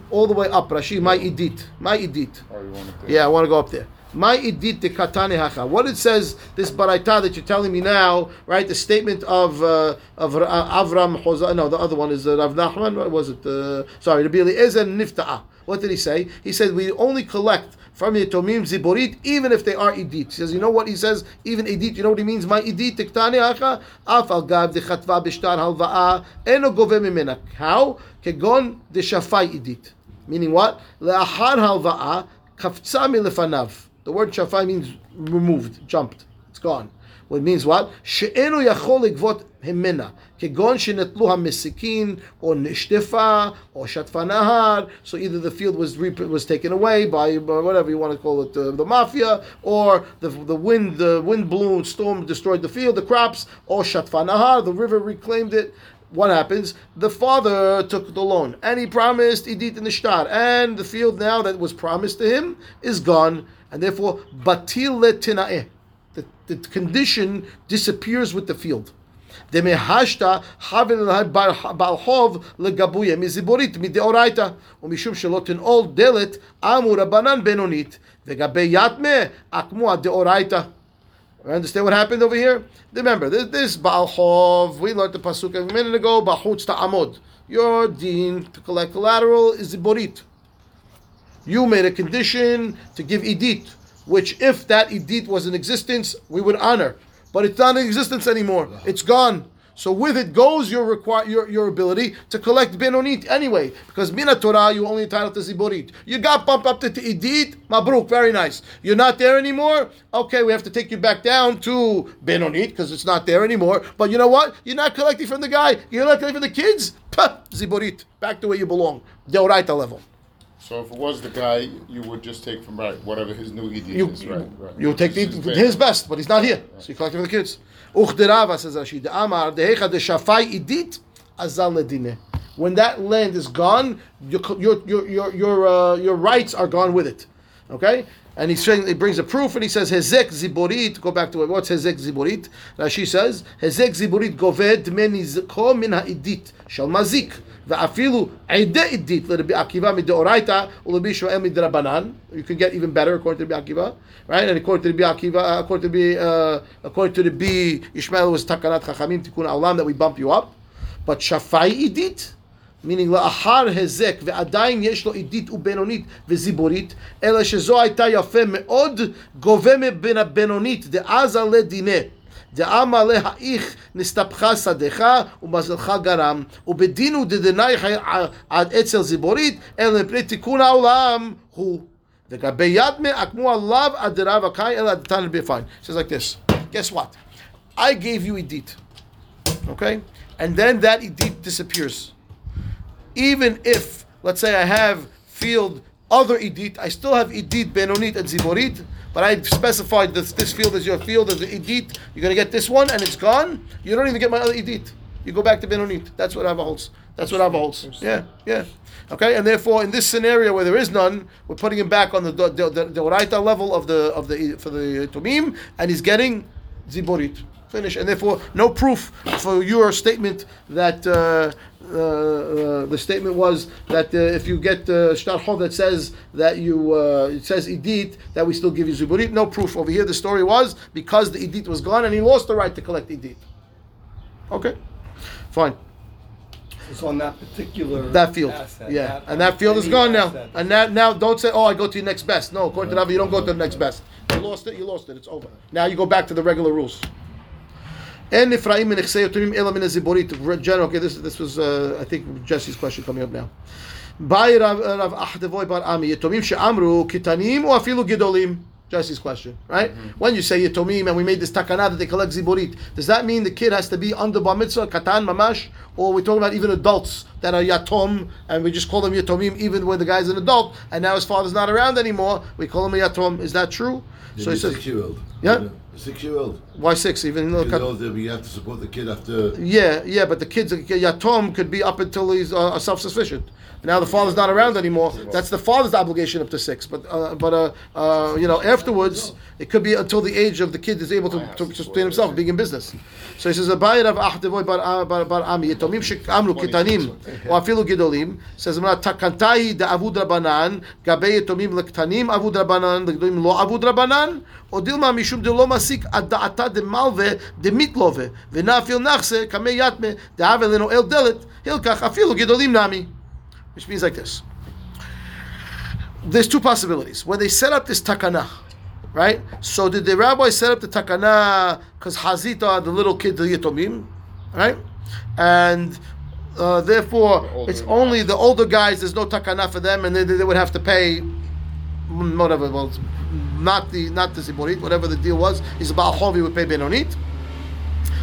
Speaker 1: all the way up. Rashi, my idit. My idit.
Speaker 3: Oh, you want it.
Speaker 1: Yeah, I want to go up there. My idit de katane hacha. What it says, this baraita that you're telling me now, right? The statement of uh, of Ra- Avram Hoza. No, the other one is uh, Rav Nachman. What was it? Uh, sorry, Rabbi Eliezer Nifta'a. What did he say? He said, We only collect from Yetomim Ziborit, even if they are edit. He says, You know what he says? Even edit. you know what he means? My edit Tiktani Acha, Afal Gav, Dechatva, Bishtar, Halva'a, Eno Gove Mimena. How? Kegon, Deshafai edit. Meaning what? Le'ahar Halva'a, Kafza Milefanav. The word Shafai means removed, jumped, it's gone. What well, means what? She'enu yachol vot. ממנה, כגון שנטלו המסיקים, או נשטפה, או שטפה נהר. So either the field was re- was taken away by, by whatever you want to call it, uh, the mafia, or the, the wind the wind blew, storm destroyed the field, the crops, or shatfa nahar, the river reclaimed it. What happens? The father took the loan, and he promised idit in the shtar, and the field now that was promised to him is gone, and therefore batil letinaeh. The, the condition disappears with the field. דמהשתא חבל בעל חוב לגבויה מזיבורית מדאורייתא ומשום שלא תנעול דלת אמו רבנן בינונית וגבי יתמה אקמו הדאורייתא Understand what happened over here? Remember, this, this Baal Chov, we learned the Pasuk a minute ago, Bahutz Ta'amod. Your deen to collect collateral is Ziborit. You made a condition to give Idit, which if that Idit was in existence, we would honor. But it's not in existence anymore. It's gone. So with it goes your require your, your ability to collect benonit anyway, because mina Torah you only entitled to ziborit. You got bumped up to idit, mabruk, very nice. You're not there anymore. Okay, we have to take you back down to benonit because it's not there anymore. But you know what? You're not collecting from the guy. You're not collecting from the kids. Ziborit, back to where you belong, deoraita level.
Speaker 3: So if it was the guy, you would just take from right whatever his new ED
Speaker 1: You,
Speaker 3: is, right? right.
Speaker 1: you take the, his best, but he's not here. So you collect it for the kids. Uchderava says Rashi, the Amar, the Hecha, the Shafai Azal Ledine. When that land is gone, your your your your uh, your rights are gone with it. Okay? And he's saying he brings a proof and he says Hezek Ziborit. Go back to it. What's Hezek Ziborit? Rashi says Hezek Ziborit goved meni menizko min ha'idit shel mazik. ואפילו עדי עדית לרבי עקיבא מדאורייתא ולרבי שמואל מדרבנן. You can get even better according to Rabbi Akiva, right? And according to Rabbi Akiva, according to Rabbi, uh, according to Rabbi Ishmael was takanat chachamim tikkun olam that we bump you up. But shafai idit, meaning לאחר הזק ועדיין יש לו עידית ובינונית וזיבורית, אלא שזו הייתה יפה מאוד, גובה מבין הבינונית, דאז עלי דיני. דאמר להאיך נסתבכה שדך ומזלך גרם, ובדין דדנייך עד אצל זיבורית, אלא מפני תיקון העולם הוא. לגבי ידמה, עקמו עליו עד דרב הקאי, אלא עד תנא בפיין. says like this, guess what? I gave you Edith, okay? And then that Edith disappears even if, let's say, I have field other edit, I still have edit benonit and ziborit, but I specified this this field is your field as the edit. You're gonna get this one, and it's gone. You don't even get my other edit. You go back to benonit. That's what Ava holds. That's what Ava holds. Yeah, yeah. Okay, and therefore, in this scenario where there is none, we're putting him back on the the, the, the, the level of the of the for the Tumim, and he's getting ziborit. Finish, and therefore, no proof for your statement that uh, uh, uh, the statement was that uh, if you get uh, shtar that says that you uh, it says edit that we still give you ziburit. No proof over here. The story was because the edit was gone and he lost the right to collect edit. Okay, fine.
Speaker 7: It's on that particular
Speaker 1: That field,
Speaker 7: asset,
Speaker 1: yeah,
Speaker 7: not
Speaker 1: and that field is gone now.
Speaker 7: asset.
Speaker 1: And that now don't say, oh, I go to your next best. No, according to Ravi, you don't go to the next best. You lost it. You lost it. It's over. Now you go back to the regular rules. And Ephraim min yotumim ela min ziborit. General, okay, this this was uh, I think Jesse's question coming up now. By Rav uh, Rav Bar Ami yotumim she'amru kitanim or afilu gidolim. Jesse's question, right? Mm-hmm. When you say Yitomim, and we made this takana that they collect ziborit, does that mean the kid has to be under bar mitzvah, katan, mamash, or we're talking about even adults that are yatom and we just call them Yitomim, even when the guy's an adult and now his father's not around anymore, we call him a yatom. Is that true? So he says,
Speaker 6: six year old.
Speaker 1: Yeah?
Speaker 6: Six year old.
Speaker 1: Why six? Even though
Speaker 6: older, you have to support the kid after.
Speaker 1: Yeah, yeah, but the kid's yatom could be up until he's uh, self-sufficient. Now the father's not around anymore. That's the father's obligation up to six. But uh, but uh, uh you know afterwards it could be until the age of the kid is able to, to sustain himself being in business. So he says a bayit of ahdevoy uh, bar bar ami yatomim shik shekamlu kitanim afilu gidolim says takantai de avud rabanan gabei yatomim lektanim avud rabanan legdolim lo avud rabanan odilma mishum de lo masik ad da'atan ad malve de mitlove v'nafil nachse kamei yatme de avelino el delet afilu gedolim nami, which means like this. There's two possibilities. When they set up this takana, right? So did the rabbi set up the takana because Hazita, the little kid, the yitomim, right? And uh, therefore, it's only guys. the older guys. There's no takana for them, and they, they would have to pay whatever. Well, not the not the Ziborit, whatever the deal was. He's a Baal Chov, he would pay Benonit.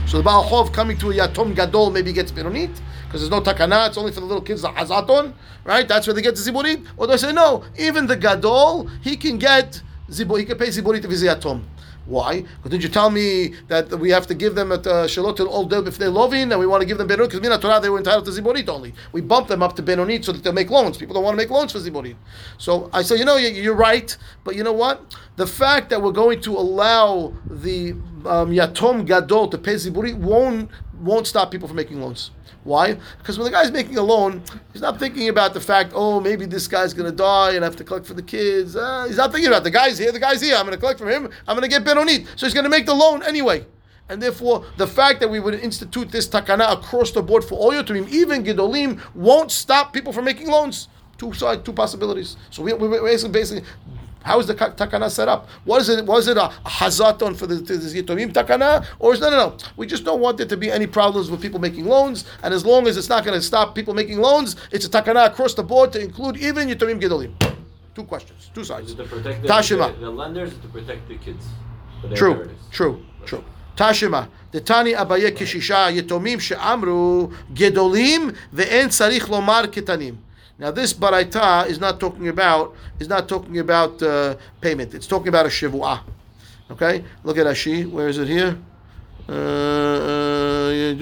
Speaker 1: So the Baal Chov coming to a Yatom Gadol maybe gets Benonit, because there's no takana, it's only for the little kids, the Hazaton, right? That's where they get the Ziborit. Or they say, no, even the Gadol, he can get Ziborit, he can pay Ziborit if he's a Yatom. Why? Because did you tell me that we have to give them at uh, Shalot al Old if they're loving and we want to give them Benonit? Because Mina Torah they were entitled to Ziborit only. We bump them up to Benonit so that they'll make loans. People don't want to make loans for Ziborit. So I say, you know, you- you're right, but you know what? The fact that we're going to allow the um, Yatom Gadol to pay Ziborit won't won't stop people from making loans. Why? Because when the guy's making a loan, he's not thinking about the fact, oh, maybe this guy's going to die and I have to collect for the kids. Uh, he's not thinking about the guy's here, the guy's here. I'm going to collect from him. I'm going to get Benonit. So he's going to make the loan anyway. And therefore, the fact that we would institute this takana across the board for all Yotumim, even Gedolim, won't stop people from making loans. Two side, two possibilities. So we, we're basically, basically how is the ka- takana set up? What is it? Was it a, a hazaton for the, the yitomim takana, or is no, no, no? We just don't want there to be any problems with people making loans, and as long as it's not going to stop people making loans, it's a takana across the board to include even yitomim gedolim. Two questions, two
Speaker 4: Is
Speaker 1: sides.
Speaker 4: it to protect the,
Speaker 1: Tashima.
Speaker 4: the, the lenders or to protect the kids? for their
Speaker 1: True,
Speaker 4: inheritance?
Speaker 1: true, true. Tashima, דתני אביה כשישה יתומים שאמרו גדולים ואין צריך לומר קטנים. Now, this baraita is not talking about is not talking about uh, payment. It's talking about a shivua. Okay, look at Rashi. Where is it here? Uh, uh,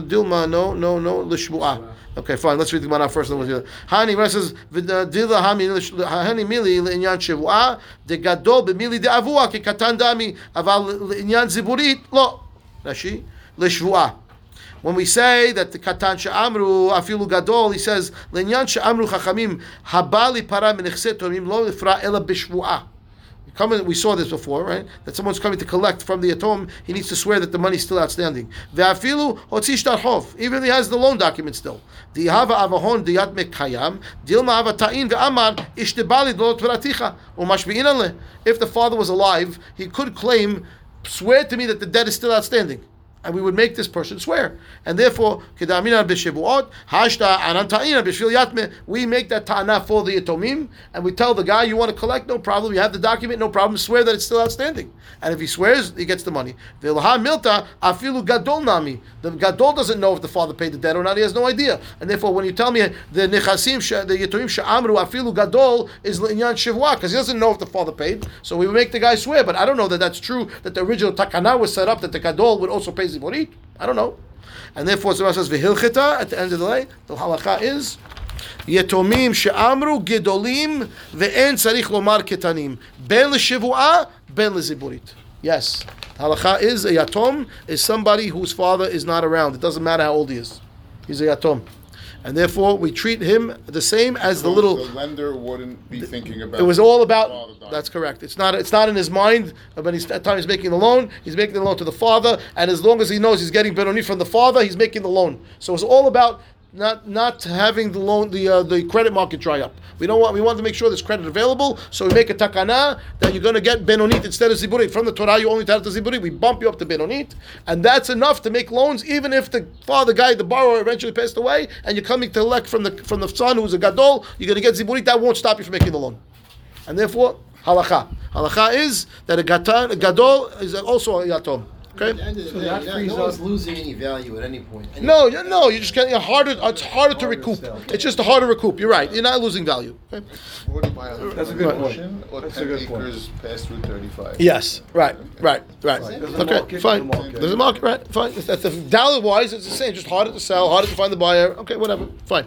Speaker 1: Dilma, no, no, no, lishbuah. Okay, fine. Let's read the Gemara first. Hani Rav says, "Dila hami hani mili leinyan shivua de gadol b'mili de avua ki katan dami aval leinyan ziburit lo." Rashi lishvuah. When we say that the katan she'amru afilu gadol, he says le'inyan she'amru chachamim habali para tomim lo lifra ela b'shvu'ah. Coming, we saw this before, right? That someone's coming to collect from the atom, he needs to swear that the money's still outstanding. Ve'afilu hotzish tarhov, even if he has the loan document still. Dihava avahon diyat mekayam, dilma hava ta'in ve'amar ishtebali lo tveraticha, umashbi'in le. If the father was alive, he could claim, swear to me that the debt is still outstanding. And we would make this person swear. And therefore, kedamina b'shevuot, hashta ananta'ina b'shvil yatme, we make that ta'ana for the yatomim, and we tell the guy, you want to collect, no problem, you have the document, no problem, swear that it's still outstanding. And if he swears, he gets the money. V'ilha milta, afilu gadol nami. The gadol doesn't know if the father paid the debt or not, he has no idea. And therefore, when you tell me the nechasim, the yatomim she'amru, afilu gadol, is l'inyan shivua, because he doesn't know if the father paid, so we would make the guy swear, but I don't know that that's true, that the original takana was set up, that the gadol would also pay ziborit. I don't know. And therefore, the Gemara says, "V'hilchita." At the end of the day, the halacha is יתומים שאמרו גדולים ואין צריך לומר קטנים. בין לשבועה, בין לזיבורית. Yes. Halacha is a yatom is somebody whose father is not around. It doesn't matter how old he is. He's a yatom. And therefore, we treat him the same as the little.
Speaker 3: The lender wouldn't be thinking about.
Speaker 1: It was all about. That's correct. It's not. It's not in his mind. Uh, but he's at he's making the loan. He's making the loan to the father, and as long as he knows he's getting benoni from the father, he's making the loan. So it's all about not not having the loan, the uh, the credit market dry up. We don't want. We want to make sure there's credit available. So we make a takana that you're going to get benonit instead of ziburit. From the Torah, you only have the ziburit. We bump you up to benonit, and that's enough to make loans, even if the father guy, the borrower, eventually passed away, and you're coming to elect from the from the son who's a gadol. You're going to get ziburit. That won't stop you from making the loan and therefore halacha. Halacha is that a gadol is also a yatom.
Speaker 5: At
Speaker 1: Okay.
Speaker 5: the end of the
Speaker 7: So
Speaker 5: day,
Speaker 7: that
Speaker 5: you're not-
Speaker 7: frees
Speaker 5: no one's
Speaker 7: up-
Speaker 5: losing any value at any point. Any-
Speaker 1: No, you- no, you're just getting a harder. Uh, it's harder to recoup.
Speaker 7: sell.
Speaker 1: It's just a harder recoup. You're right. You're not losing value. Okay.
Speaker 3: Forty by
Speaker 7: That's a good point.
Speaker 3: motion Or
Speaker 7: That's a
Speaker 3: ten
Speaker 7: good point.
Speaker 3: acres passed through thirty-five.
Speaker 1: Yes. Right. Right. Right.
Speaker 7: There's a
Speaker 1: Okay.
Speaker 7: market,
Speaker 1: Fine.
Speaker 7: there's a market.
Speaker 1: There's a market. Right. Fine. That's the dollar wise. It's the same. Just harder to sell. Harder to find the buyer. Okay. Whatever. Fine.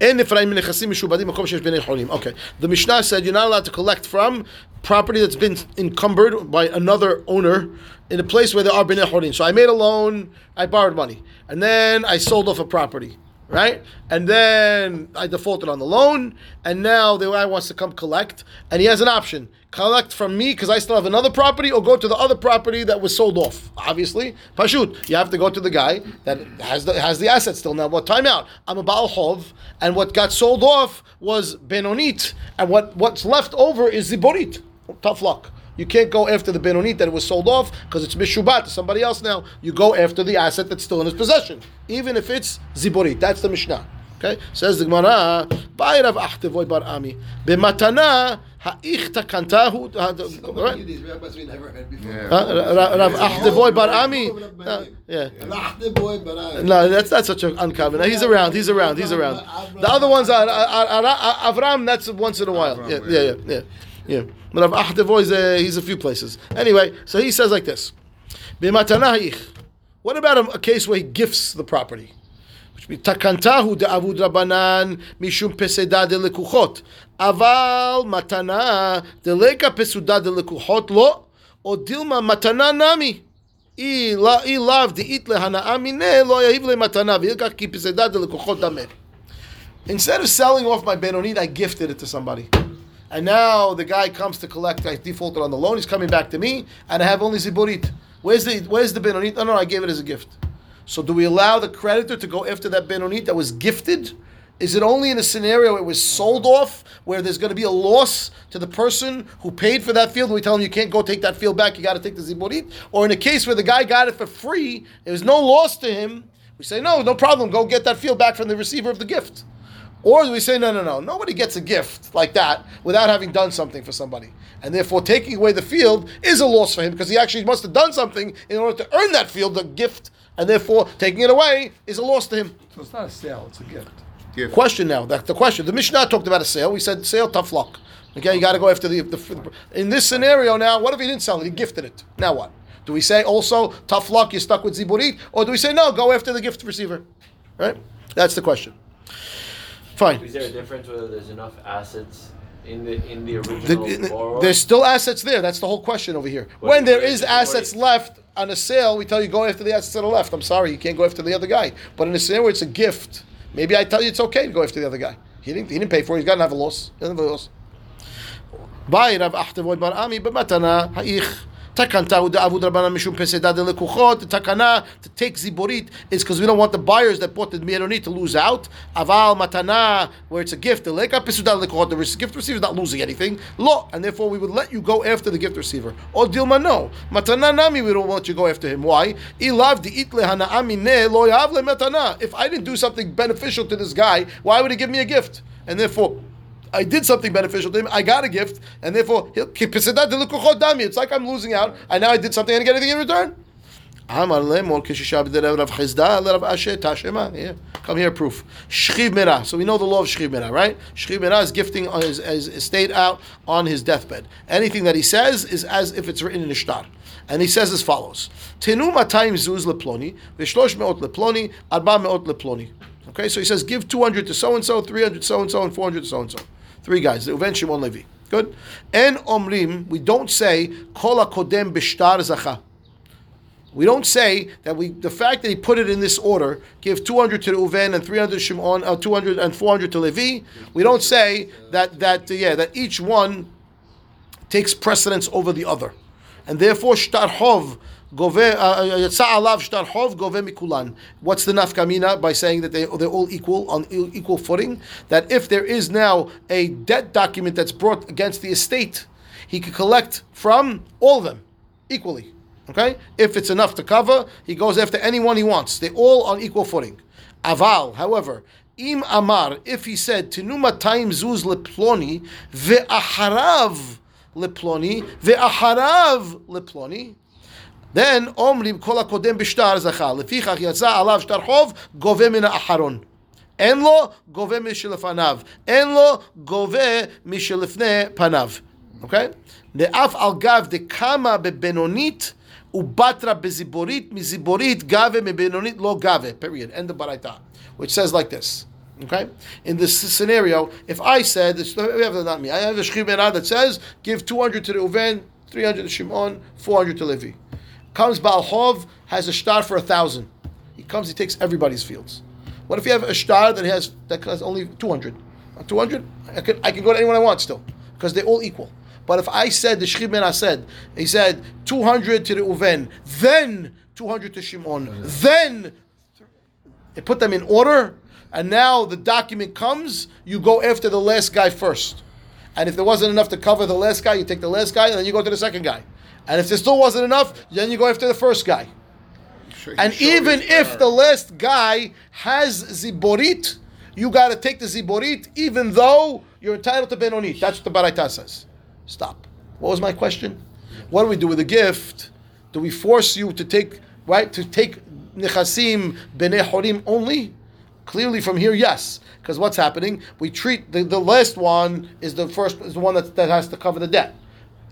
Speaker 1: En nifraim nechasim mishubadim makom shesh b'nei cholim. Okay. The Mishnah said you're not allowed to collect from property that's been encumbered by another owner in a place where there are b'nei cholim. So I made a loan, I borrowed money, and then I sold off a property right? And then I defaulted on the loan, and now the guy wants to come collect, and he has an option collect from me because I still have another property, or go to the other property that was sold off. Obviously, pashut, you have to go to the guy that has the has the asset still. Now, what time out? I'm a baal chov, and what got sold off was benonit, and what what's left over is ziborit. Tough luck. You can't go after the benonit that was sold off because it's mishubat to somebody else now. You go after the asset that's still in his possession, even if it's ziborit. That's the Mishnah. Okay, says the Gemara, "Bay Rav Achtevoy Bar Ami b'matana ha'ich takantahu."
Speaker 5: Some
Speaker 1: Right?
Speaker 5: of these rabbis we never heard before.
Speaker 3: Yeah.
Speaker 1: Uh, Ra- Rav Achtevoy Bar Ami. Uh, yeah.
Speaker 5: Rahte boy.
Speaker 1: No, that's not such an uncommon. He's around. He's around. He's around. The other ones are uh, uh, uh, Avram. That's once in a while. Yeah, yeah, yeah, yeah. yeah. But Rav Achtevoy is uh, he's a few places. Anyway, so he says like this: B'matana ha'ich. What about a, a case where he gifts the property? Which means takantahu de'avud rabanan mishum peseda delekuchot. Aval matana deleka pesuda delekuchot lo או דילמה מתנה נמי. אי לא- אי לאו דאית להנאה מיניה, לא יהיב למתנה, וילקח כי פסדה דלקוחות דמה. Instead of selling off my Benonit, I gifted it to somebody. And now the guy comes to collect, I defaulted on the loan, he's coming back to me, and I have only Ziburit. Where's the where's the Benonit? No, no, I gave it as a gift. So do we allow the creditor to go after that Benonit that was gifted? Is it only in a scenario it was sold off, where there's going to be a loss to the person who paid for that field? And We tell him you can't go take that field back, you got to take the Ziburit? Or in a case where the guy got it for free, there's no loss to him, we say, no, no problem, go get that field back from the receiver of the gift. Or do we say, no, no, no, nobody gets a gift like that without having done something for somebody. And therefore, taking away the field is a loss for him because he actually must have done something in order to earn that field, the gift. And therefore, taking it away is a loss to him.
Speaker 7: So it's not a sale, it's a gift.
Speaker 3: Gift.
Speaker 1: Question now. That's the question. The Mishnah talked about a sale. We said sale, tough luck. Okay, you got to go after the, the. In this scenario now, what if he didn't sell it? He gifted it. Now what? Do we say also tough luck? You're stuck with ziburit, or do we say no? Go after the gift receiver. Right. That's the question. Fine.
Speaker 4: Is there a difference whether there's enough assets in the in the original
Speaker 1: The-
Speaker 4: borrower?
Speaker 1: there's still assets there. That's the whole question over here.
Speaker 4: What-
Speaker 1: when there is
Speaker 4: what-
Speaker 1: is
Speaker 4: what-
Speaker 1: assets left on a sale, we tell you go after the assets to the left. I'm sorry, you can't go after the other guy. But in a scenario where it's a gift, maybe I tell you it's okay to go after the other guy. He didn't. He didn't pay for it. He's got to have a loss. He doesn't have a loss. Takanta Avud Rabbanan Mishum Pesedah de Lekuchot. Takana to take Ziborit is because we don't want the buyers that bought the Mironit to lose out. Aval Matana, where it's a gift, the Leka Pesudah Lekuchot, the gift receiver is not losing anything. Lo, and therefore we would let you go after the gift receiver. Or Dilma, no. Matana Nami, we don't want you to go after him. Why? Ilav di itle hana'amine lo yav le matana. If I didn't do something beneficial to this guy, why would he give me a gift? And therefore, I did something beneficial to him. I got a gift, and therefore It's like I'm losing out. I now I did something. I didn't get anything in return. Here, come here, proof. Shchiv. So we know the law of shchiv mira, right? Shchiv is gifting on his, his estate out on his deathbed. Anything that he says is as if it's written in a shtar. And he says as follows: Tenu matayim zuz leploni, v'shlosh meot leploni, arba meot leploni. Okay, so he says give 200 to so and so, 300 so and so, and 400 to so and so. Three guys, the Reuven Shimon Levi. Good. En omrim, we don't say kol kodem b'shtar zacha. We don't say that we the fact that he put it in this order, give 200 to Reuven and 300 to Shimon, uh, 200 and 400 to Levi. We don't say that that uh, yeah that each one takes precedence over the other, and therefore shtar uh, mikulan. What's the nafkamina by saying that they they're all equal on equal footing? That if there is now a debt document that's brought against the estate, he could collect from all of them equally. Okay, if it's enough to cover, he goes after anyone he wants. They're all on equal footing. Aval, however. Im Amar, if he said, Tinuma time zuz leploni, ve'aharav leploni, ve'aharav leploni, then omrim kol hakodem b'shtar zachar. Lefichach yatsa alav shtar chov gove min ha'acharon. En lo gove mi shelefanav. En panav. Okay? Ne'af al gav de kama bebenonit ubatra beziborit mi ziborit gave mebenonit lo gave. Period. End of baraita. Which says like this. Okay, in this scenario, if I said we have not me. I have a shchiv that says give two hundred to the Reuven, three hundred to Shimon, four hundred to Levi. Comes Baal Hov, has a star for a thousand. He comes, he takes everybody's fields. What if you have a star that has that has only 200? Uh, 200? I can, I can go to anyone I want still, because they're all equal. But if I said, the Shechim Ben said, he said 200 to the Reuven, then 200 to Shimon, then they put them in order, and now the document comes, you go after the last guy first. And if there wasn't enough to cover the last guy, you take the last guy, and then you go to the second guy. And if there still wasn't enough, then you go after the first guy.
Speaker 3: Sh-
Speaker 1: And even if the last guy has ziborit, you got to take the ziborit, even though you're entitled to benonit. That's what the baraita says. Stop. What was my question? What do we do with a gift? Do we force you to take right to take nechasim bnei horim only? Clearly, from here, yes. Because what's happening? We treat the, the last one is the first is the one that, that has to cover the debt.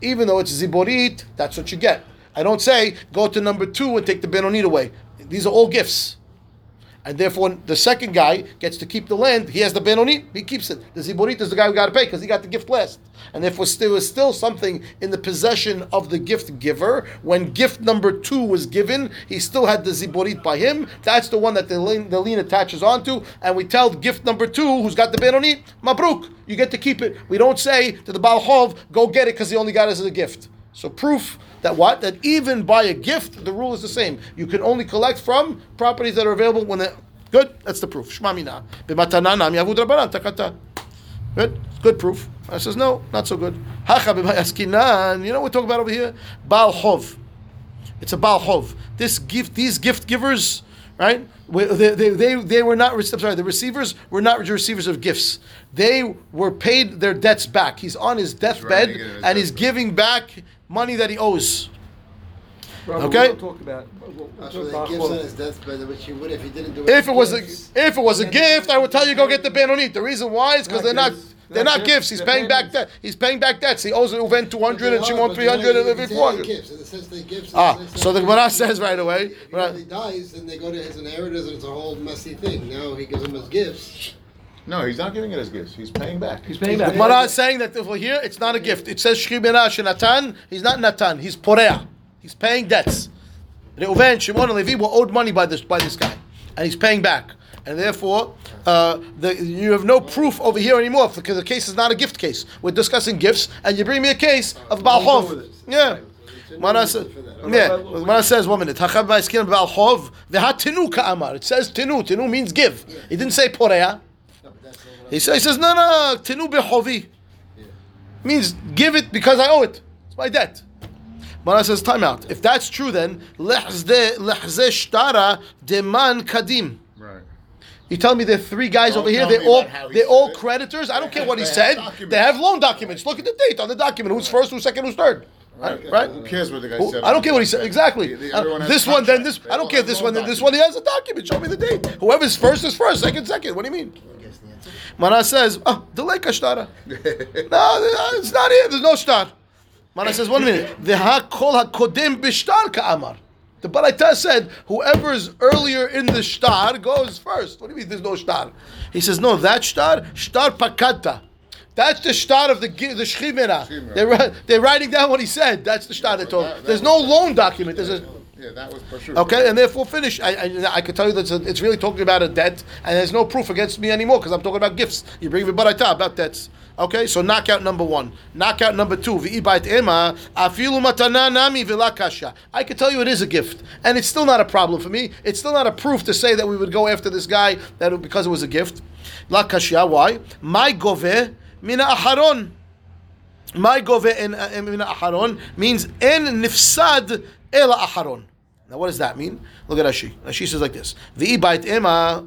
Speaker 1: Even though it's ziborit, that's what you get. I don't say go to number two and take the benonit away. These are all gifts. And therefore, the second guy gets to keep the land. He has the benonit, he keeps it. The ziborit is the guy who got to pay because he got the gift last. And therefore, there was still something in the possession of the gift giver. When gift number two was given, he still had the ziborit by him. That's the one that the lien, the lien attaches onto. And we tell gift number two, who's got the benonit, mabruk, you get to keep it. We don't say to the Baal Chov, go get it because he only got it as a gift. So proof that what? That even by a gift, the rule is the same. You can only collect from properties that are available when they good. That's the proof. Shma mina. B'matana nam yavud rabbanan takata. Good. Good proof. I says no, not so good. Hacha b'mayaskinan. You know what we're talking about over here? Baal chov. It's a Baal chov. This gift, these gift givers, right? They, they, they, they were not. I'm sorry. The receivers were not the receivers of gifts. They were paid their debts back. He's on his deathbed
Speaker 3: right, he gave
Speaker 1: and he's
Speaker 3: back.
Speaker 1: giving back money that he owes.
Speaker 7: Robert,
Speaker 1: Okay.
Speaker 7: We don't talk about. we'll- we'll
Speaker 5: So
Speaker 7: talk
Speaker 5: they
Speaker 7: about-
Speaker 5: gives his deathbed, which he would if he didn't do it.
Speaker 1: If it was a if it was a gift, I would tell you go get the benonit. The reason why is because they're not
Speaker 7: gifts.
Speaker 1: they're
Speaker 7: Not
Speaker 1: not
Speaker 7: gifts.
Speaker 1: gifts. He's paying back debt. He's paying back debts. He owes Reuven two hundred and Shimon
Speaker 5: are,
Speaker 1: three
Speaker 5: but
Speaker 1: hundred and
Speaker 5: they
Speaker 1: Levi
Speaker 5: they
Speaker 1: four
Speaker 5: are
Speaker 1: hundred.
Speaker 5: Gifts, in the sense they gifts.
Speaker 1: Ah, so the
Speaker 5: that-
Speaker 1: Gemara says right away.
Speaker 5: If he dies, then they go to his inheritors, and it's a whole messy thing. Now he gives them his gifts.
Speaker 3: No, he's not giving it as gifts. He's paying back.
Speaker 7: He's paying back.
Speaker 1: Gemara is saying that over here it's not a gift. It says Shchibena Shenatan. He's not Natan. He's Porea. He's paying debts. Reuven, Shimon, and Levi were owed money by this by this guy, and he's paying back. And therefore, uh, the, you have no proof over here anymore because the case is not a gift case. We're discussing gifts, and you bring me a case of Baal
Speaker 5: I'll go
Speaker 1: Chov.
Speaker 5: with it.
Speaker 1: Yeah.
Speaker 5: Right.
Speaker 1: Gemara says, yeah. Gemara says one minute. Hachav ba'iskin Baal Chov v'hatinu ka'amar. It says tinu. Tinu means give. He didn't say Porea.
Speaker 5: No, but that's not what
Speaker 1: He says, he says no, no, tinu bechovi. Means give it because I owe it. It's my debt. Mara says, time out. If that's true, then lehze lehze shtara deman kadim.
Speaker 3: Right.
Speaker 1: You tell me there are three guys
Speaker 3: Don't
Speaker 1: over here. They're all
Speaker 3: he
Speaker 1: they're all
Speaker 3: it.
Speaker 1: creditors. I don't care what he said.
Speaker 3: documents.
Speaker 1: They have loan documents. Look at the date on the document. Who's first? Who's second? Who's third? Right? right?
Speaker 3: Who cares what the guy
Speaker 1: Who-
Speaker 3: said?
Speaker 1: I don't care what he said. Exactly.
Speaker 3: The- the- everyone has
Speaker 1: this one, then this.
Speaker 3: They
Speaker 1: I don't care this
Speaker 3: loan
Speaker 1: one, then this one. He has a document. Show me the date. Whoever's first is first. Second, second. What do you mean?
Speaker 5: Guess ah, the answer.
Speaker 1: Mana says, oh, delay kashtara. no, it's not here. There's no star. Mana says, one minute. The kol hakodem bishtar ka'amar. The Baraita said, whoever is earlier in the star goes first. What do you mean there's no star? He says, no, that star, star pakata. That's the star of the the shchimera. They're, they're writing down what he said. That's the star they told. There's no loan document. There's a
Speaker 3: Yeah, that was.
Speaker 1: Okay, and therefore finish. I, I, I can tell you that it's, really talking about a debt, and there's no proof against me anymore because I'm talking about gifts. You bring me baraita about debts. Okay, so knockout number one. Knockout number two. I can tell you it is a gift, and it's still not a problem for me. It's still not a proof to say that we would go after this guy that because it was a gift. La kasha. Why? My gove mina aharon. My gove in uh, mina aharon means en nifsad Ela aharon. Now, what does that mean? Look at Rashi. Rashi says like this: The bait ema.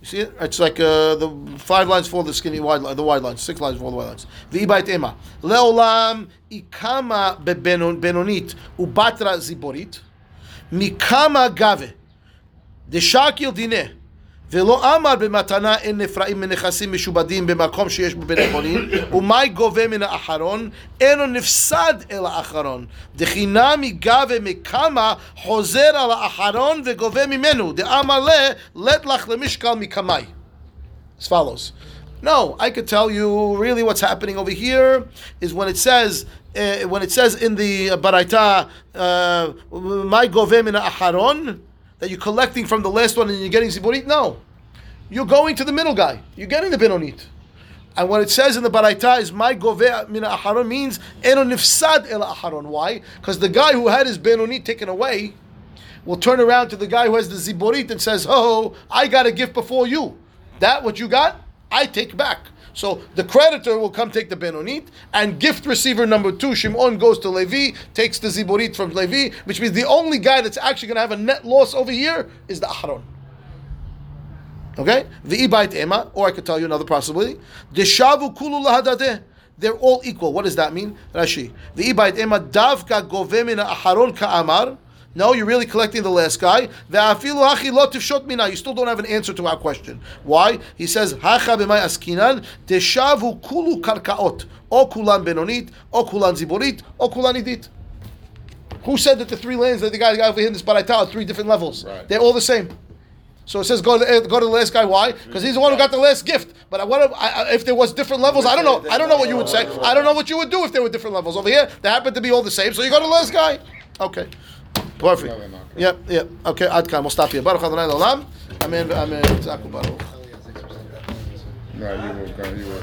Speaker 1: You see it? It's like uh, the five lines for the skinny wide, line, the wide lines, six lines for the wide lines. The bait ema. Leolam ikama bebenonit ubatra ziborit mikama gave. Deshakil dineh. ולא אמר במתנה אין נפרעים מנכסים משובדים במקום שיש בו בני חורין ומאי גובה מן האחרון אינו נפסד אל האחרון דחינמי גבה מקמה חוזר על האחרון וגובה ממנו דאמר לה לט לך למשקל מקמאי as follows. No, I could tell you really what's happening over here is when it says uh, when it says in the uh, Baraita, uh, my govem in aharon, that you're collecting from the last one and you're getting ziburit. No, you're going to the middle guy. You're getting the benonit. And what it says in the Baraita is my gove min aharon means eno nifsad el aharon. Why? Because the guy who had his benonit taken away will turn around to the guy who has the ziborit and says, "Oh, I got a gift before you. That what you got, I take back." So the creditor will come take the benonit, and gift receiver number two, Shimon, goes to Levi, takes the ziborit from Levi, which means the only guy that's actually going to have a net loss over here is the aharon. Okay, the ibait ema, or I could tell you another possibility. Deshavu kulu lahadadeh. They're all equal. What does that mean? Rashi. The ibait ema davka govemina aharon ka'amar. No, you're really collecting the last guy. Ve'afilu hachi lo tifshot mina. You still don't have an answer to our question. Why? He says askinan deshavu kulu karkaot. O kulan benonit, o kulan ziborit, o kulan idit. Who said that the three lands that the guy got over here in this Baraita are three different levels?
Speaker 3: Right.
Speaker 1: They're all the same. So it says go to the, go to the last guy. Why? Because he's the one who got the last gift. But what if, I, I- if there was different levels? I don't know. I don't know what you would say. I don't know what you would do if there were different levels over here. They happen to be all the same. So you go to the last guy. Okay, perfect.
Speaker 3: Another knockout.
Speaker 1: Yep, yep. Okay, Adkan. We'll stop here. Baruch Adonai Olam. Amen. Amen. Tzaku Baruch.
Speaker 3: No, you were going. You were.